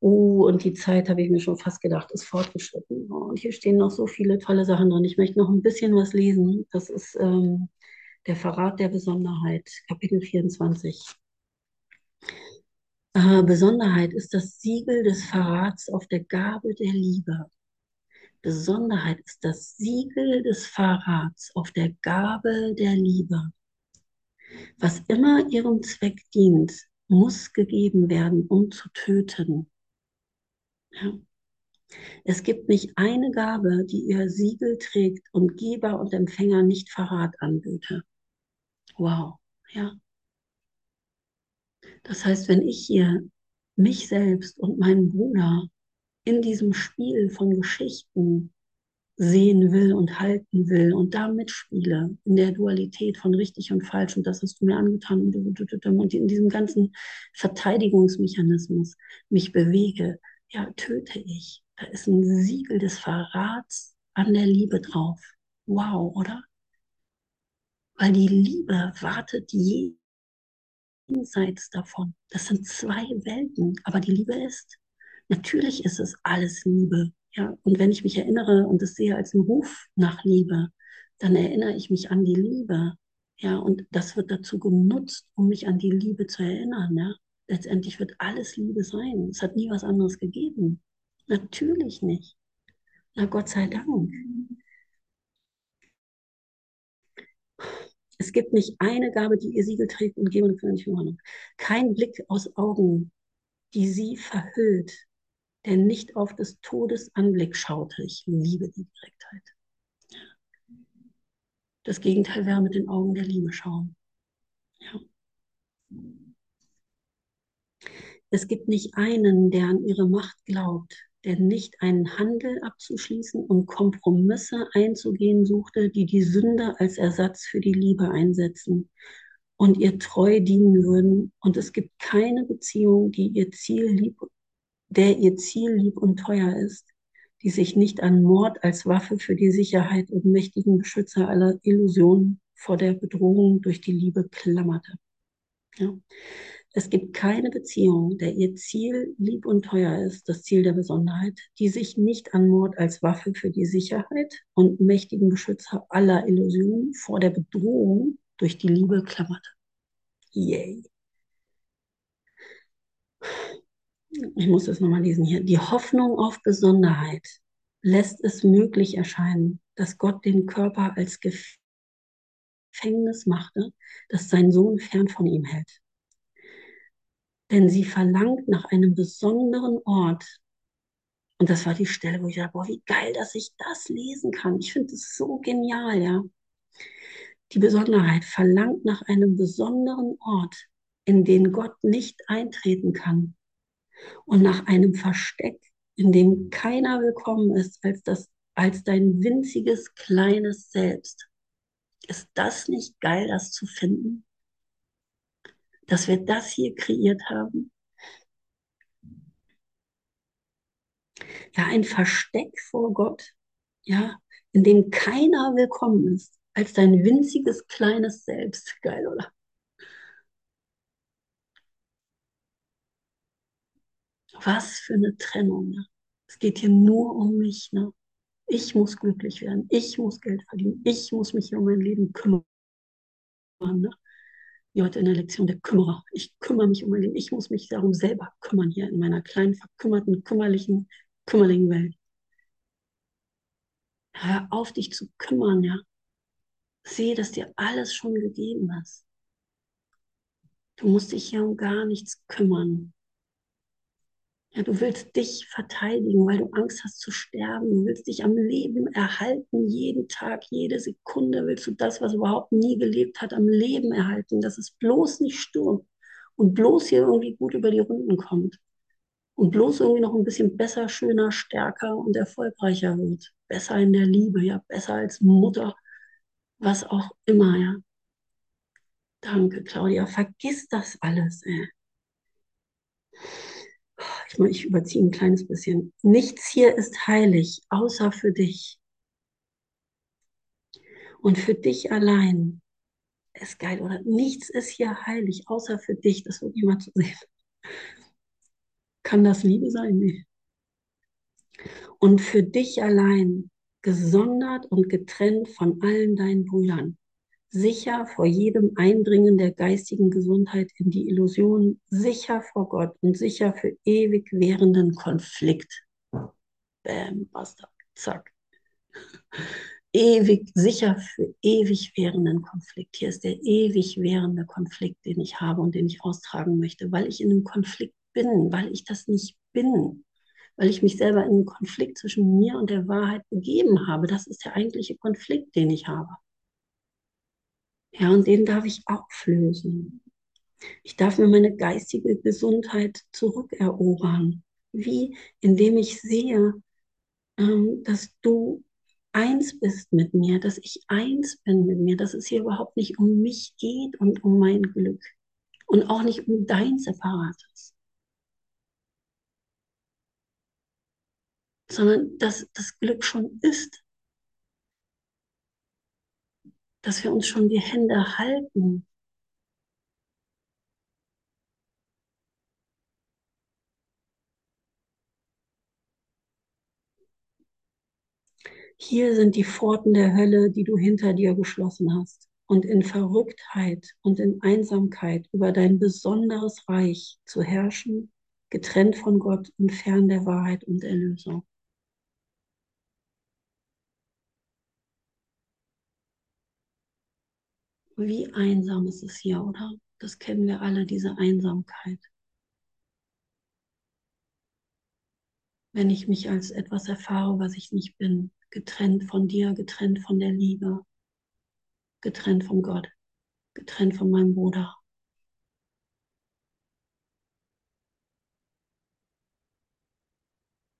Oh, und die Zeit, habe ich mir schon fast gedacht, ist fortgeschritten. Oh, und hier stehen noch so viele tolle Sachen drin. Ich möchte noch ein bisschen was lesen. Das ist ähm, der Verrat der Besonderheit, Kapitel 24. Äh, Besonderheit ist das Siegel des Verrats auf der Gabe der Liebe. Besonderheit ist das Siegel des Verrats auf der Gabe der Liebe. Was immer ihrem Zweck dient, muss gegeben werden, um zu töten. Es gibt nicht eine Gabe, die ihr Siegel trägt und Geber und Empfänger nicht Verrat anböte. Wow, ja. Das heißt, wenn ich hier mich selbst und meinen Bruder in diesem Spiel von Geschichten sehen will und halten will und da mitspiele, in der Dualität von richtig und falsch und das hast du mir angetan und in diesem ganzen Verteidigungsmechanismus mich bewege, ja, töte ich. Da ist ein Siegel des Verrats an der Liebe drauf. Wow, oder? Weil die Liebe wartet jenseits davon. Das sind zwei Welten, aber die Liebe ist. Natürlich ist es alles Liebe. Ja, und wenn ich mich erinnere und es sehe als einen Ruf nach Liebe, dann erinnere ich mich an die Liebe. Ja, und das wird dazu genutzt, um mich an die Liebe zu erinnern. Ja, letztendlich wird alles Liebe sein. Es hat nie was anderes gegeben. Natürlich nicht. Na Gott sei Dank. Es gibt nicht eine Gabe, die ihr Siegel trägt und geben können nicht Verwarnung. Kein Blick aus Augen, die sie verhüllt, der nicht auf des Todes Anblick schaute. Ich liebe die Direktheit. Das Gegenteil wäre mit den Augen der Liebe schauen. Ja. Es gibt nicht einen, der an ihre Macht glaubt, der nicht einen Handel abzuschließen und Kompromisse einzugehen suchte, die die Sünde als Ersatz für die Liebe einsetzen und ihr treu dienen würden. Und es gibt keine Beziehung, die ihr Ziel lieb, der ihr Ziel lieb und teuer ist, die sich nicht an Mord als Waffe für die Sicherheit und mächtigen Beschützer aller Illusionen vor der Bedrohung durch die Liebe klammerte. Ja. Es gibt keine Beziehung, der ihr Ziel lieb und teuer ist, das Ziel der Besonderheit, die sich nicht an Mord als Waffe für die Sicherheit und mächtigen Beschützer aller Illusionen vor der Bedrohung durch die Liebe klammert. Yay. Ich muss das nochmal lesen hier. Die Hoffnung auf Besonderheit lässt es möglich erscheinen, dass Gott den Körper als Gefängnis machte, das sein Sohn fern von ihm hält denn sie verlangt nach einem besonderen Ort. Und das war die Stelle, wo ich dachte, boah, wie geil, dass ich das lesen kann. Ich finde es so genial, ja. Die Besonderheit verlangt nach einem besonderen Ort, in den Gott nicht eintreten kann. Und nach einem Versteck, in dem keiner willkommen ist als, das, als dein winziges kleines Selbst. Ist das nicht geil, das zu finden? Dass wir das hier kreiert haben? Ja, ein Versteck vor Gott, ja, in dem keiner willkommen ist, als dein winziges kleines Selbst. Geil, oder? Was für eine Trennung. Ne? Es geht hier nur um mich. Ne? Ich muss glücklich werden. Ich muss Geld verdienen. Ich muss mich um mein Leben kümmern. Ne? Wie heute in der Lektion der Kümmerer. Ich kümmere mich um mein Leben. Ich muss mich darum selber kümmern hier in meiner kleinen, verkümmerten, kümmerlichen, kümmerlichen Welt. Hör auf, dich zu kümmern, ja. Sehe, dass dir alles schon gegeben ist. Du musst dich hier um gar nichts kümmern. Ja, du willst dich verteidigen, weil du Angst hast zu sterben. Du willst dich am Leben erhalten, jeden Tag, jede Sekunde willst du das, was überhaupt nie gelebt hat, am Leben erhalten, dass es bloß nicht stirbt und bloß hier irgendwie gut über die Runden kommt und bloß irgendwie noch ein bisschen besser, schöner, stärker und erfolgreicher wird. Besser in der Liebe, ja, besser als Mutter, was auch immer, ja. Danke, Claudia. Vergiss das alles, ey ich, meine, ich überziehe ein kleines bisschen. Nichts hier ist heilig, außer für dich. Und für dich allein ist geil, oder? Nichts ist hier heilig, außer für dich, das wird niemand zu sehen. Kann das Liebe sein? Nee. Und für dich allein, gesondert und getrennt von allen deinen Brüdern, sicher vor jedem Eindringen der geistigen Gesundheit in die Illusion, sicher vor Gott und sicher für ewig währenden Konflikt. Bam, basta, zack. Ewig, sicher für ewig währenden Konflikt. Hier ist der ewig währende Konflikt, den ich habe und den ich austragen möchte, weil ich in einem Konflikt bin, weil ich das nicht bin, weil ich mich selber in einen Konflikt zwischen mir und der Wahrheit begeben habe. Das ist der eigentliche Konflikt, den ich habe. Ja, und den darf ich auflösen. Ich darf mir meine geistige Gesundheit zurückerobern. Wie? Indem ich sehe, ähm, dass du eins bist mit mir, dass ich eins bin mit mir, dass es hier überhaupt nicht um mich geht und um mein Glück und auch nicht um dein separates, sondern dass das Glück schon ist, dass wir uns schon die Hände halten. Hier sind die Pforten der Hölle, die du hinter dir geschlossen hast. Und in Verrücktheit und in Einsamkeit über dein besonderes Reich zu herrschen, getrennt von Gott und fern der Wahrheit und Erlösung. Wie einsam ist es hier, oder? Das kennen wir alle, diese Einsamkeit. Wenn ich mich als etwas erfahre, was ich nicht bin, getrennt von dir, getrennt von der Liebe, getrennt von Gott, getrennt von meinem Bruder.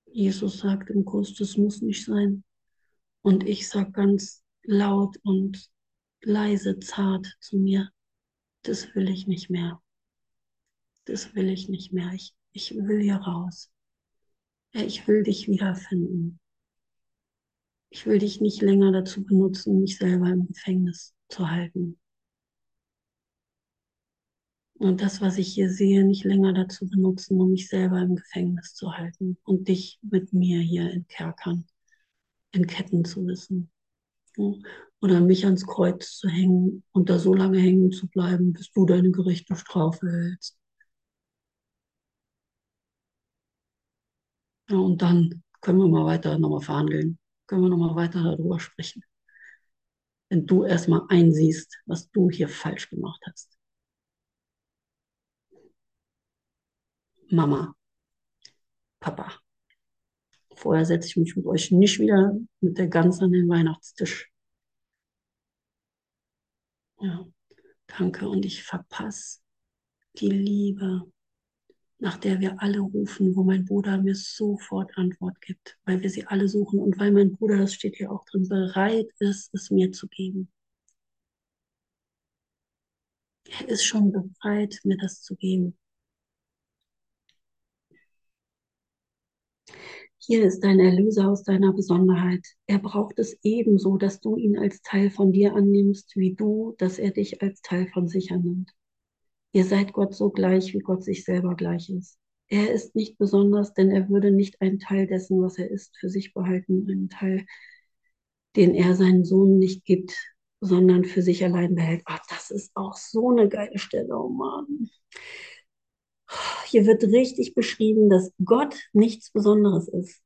Jesus sagt im Kurs, das muss nicht sein. Und ich sage ganz laut und leise, zart zu mir, das will ich nicht mehr. Das will ich nicht mehr. Ich, ich will hier raus. Ich will dich wiederfinden. Ich will dich nicht länger dazu benutzen, mich selber im Gefängnis zu halten. Und das, was ich hier sehe, nicht länger dazu benutzen, um mich selber im Gefängnis zu halten und dich mit mir hier in Kerkern, in Ketten zu wissen oder mich ans Kreuz zu hängen und da so lange hängen zu bleiben, bis du deine gerechte Strafe hältst. Ja, und dann können wir mal weiter nochmal verhandeln, können wir nochmal weiter darüber sprechen. Wenn du erstmal einsiehst, was du hier falsch gemacht hast. Mama, Papa, vorher setze ich mich mit euch nicht wieder mit der Gans an den Weihnachtstisch. Ja, danke. Und ich verpasse die Liebe, nach der wir alle rufen, wo mein Bruder mir sofort Antwort gibt, weil wir sie alle suchen und weil mein Bruder, das steht hier auch drin, bereit ist, es mir zu geben. Er ist schon bereit, mir das zu geben. Hier ist dein Erlöser aus deiner Besonderheit. Er braucht es ebenso, dass du ihn als Teil von dir annimmst, wie du, dass er dich als Teil von sich annimmt. Ihr seid Gott so gleich, wie Gott sich selber gleich ist. Er ist nicht besonders, denn er würde nicht einen Teil dessen, was er ist, für sich behalten, einen Teil, den er seinen Sohn nicht gibt, sondern für sich allein behält. Ach, das ist auch so eine geile Stelle, oh Mann. Hier wird richtig beschrieben, dass Gott nichts Besonderes ist.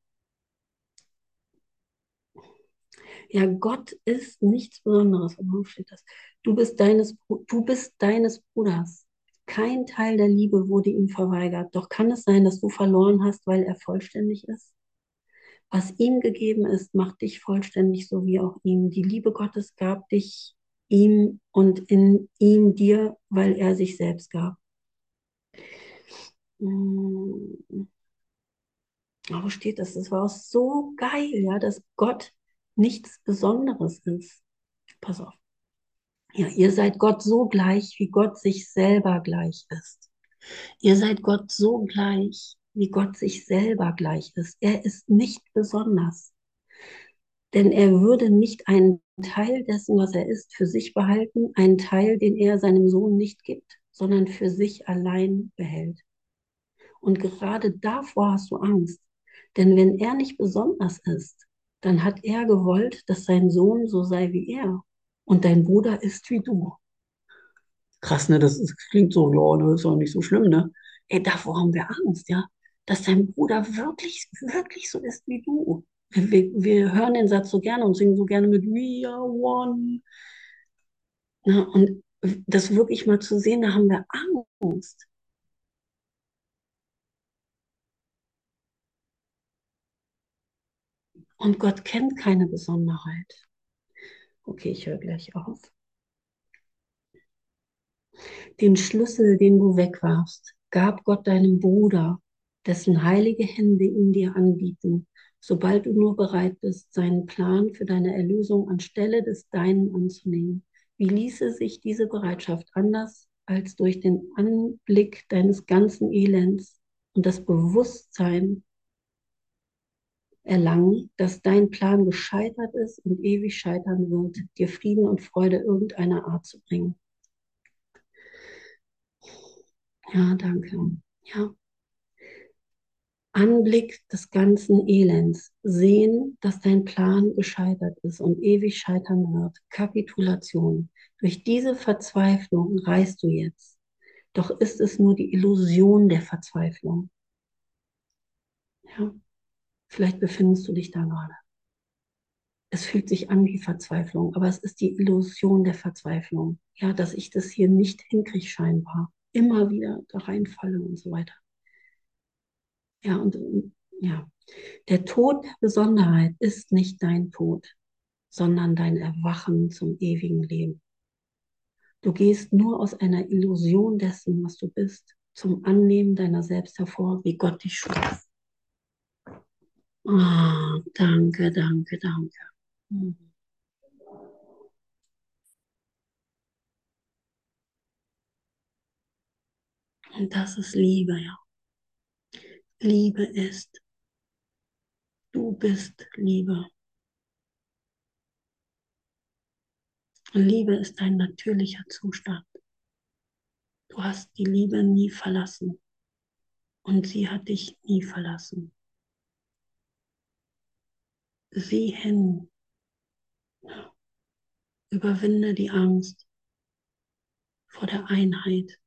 Ja, Gott ist nichts Besonderes. Wo steht das? Du bist deines, du bist deines Bruders. Kein Teil der Liebe wurde ihm verweigert. Doch kann es sein, dass du verloren hast, weil er vollständig ist? Was ihm gegeben ist, macht dich vollständig, so wie auch ihm. Die Liebe Gottes gab dich ihm und in ihm dir, weil er sich selbst gab. Hm. Wo steht das? Das war auch so geil, ja, dass Gott nichts Besonderes ist. Pass auf. Ja, ihr seid Gott so gleich, wie Gott sich selber gleich ist. Ihr seid Gott so gleich, wie Gott sich selber gleich ist. Er ist nicht besonders. Denn er würde nicht einen Teil dessen, was er ist, für sich behalten, einen Teil, den er seinem Sohn nicht gibt, sondern für sich allein behält. Und gerade davor hast du Angst. Denn wenn er nicht besonders ist, dann hat er gewollt, dass sein Sohn so sei wie er. Und dein Bruder ist wie du. Krass, ne? Das, ist, klingt so, ja, das ist auch nicht so schlimm, ne? Ey, davor haben wir Angst, ja? Dass dein Bruder wirklich, wirklich so ist wie du. Wir, wir hören den Satz so gerne und singen so gerne mit We are one. Na, und das wirklich mal zu sehen, da haben wir Angst. Und Gott kennt keine Besonderheit. Okay, ich höre gleich auf. Den Schlüssel, den du wegwarfst, gab Gott deinem Bruder, dessen heilige Hände ihn dir anbieten, sobald du nur bereit bist, seinen Plan für deine Erlösung anstelle des deinen anzunehmen. Wie ließe sich diese Bereitschaft anders als durch den Anblick deines ganzen Elends und das Bewusstsein erlangen, dass dein Plan gescheitert ist und ewig scheitern wird, dir Frieden und Freude irgendeiner Art zu bringen. Ja, danke. Ja. Anblick des ganzen Elends, sehen, dass dein Plan gescheitert ist und ewig scheitern wird. Kapitulation. Durch diese Verzweiflung reist du jetzt. Doch ist es nur die Illusion der Verzweiflung. Ja. Vielleicht befindest du dich da gerade. Es fühlt sich an wie Verzweiflung, aber es ist die Illusion der Verzweiflung. Ja, dass ich das hier nicht hinkriege scheinbar. Immer wieder da reinfalle und so weiter. Ja, und ja. Der Tod der Besonderheit ist nicht dein Tod, sondern dein Erwachen zum ewigen Leben. Du gehst nur aus einer Illusion dessen, was du bist, zum Annehmen deiner selbst hervor, wie Gott dich schuf. Oh, danke, danke, danke. Mhm. Und das ist Liebe, ja. Liebe ist, du bist Liebe. Liebe ist ein natürlicher Zustand. Du hast die Liebe nie verlassen und sie hat dich nie verlassen sieh hin. Überwinde die Angst vor der Einheit,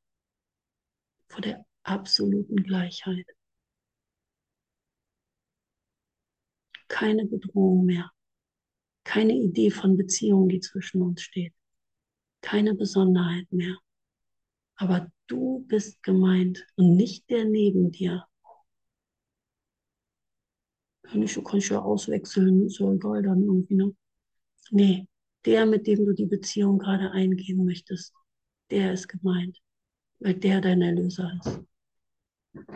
vor der absoluten Gleichheit. Keine Bedrohung mehr, keine Idee von Beziehung, die zwischen uns steht, keine Besonderheit mehr. Aber du bist gemeint und nicht der neben dir, kann ich, kann ich ja auswechseln, ist ja egal dann irgendwie, ne? Nee, der, mit dem du die Beziehung gerade eingehen möchtest, der ist gemeint, weil der dein Erlöser ist.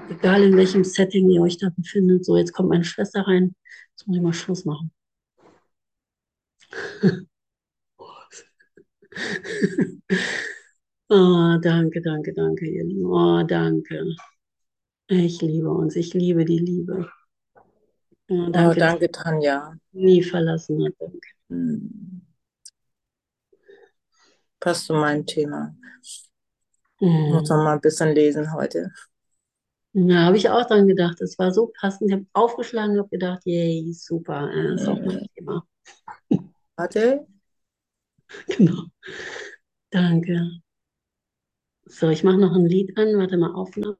Egal in welchem Setting ihr euch da befindet. So, jetzt kommt meine Schwester rein. Jetzt muss ich mal Schluss machen. oh, danke, danke, danke, ihr Lieben. Oh, danke. Ich liebe uns. Ich liebe die Liebe. Ja, danke, oh, danke Tanja. Nie verlassen hat. Danke. Hm. Passt zu meinem Thema. Hm. Muss noch mal ein bisschen lesen heute. Ja, habe ich auch dran gedacht. Es war so passend. Ich habe aufgeschlagen und habe gedacht, yay, super, das ist auch mein Thema. Warte. Genau. Danke. So, ich mache noch ein Lied an. Warte mal, Aufnahme.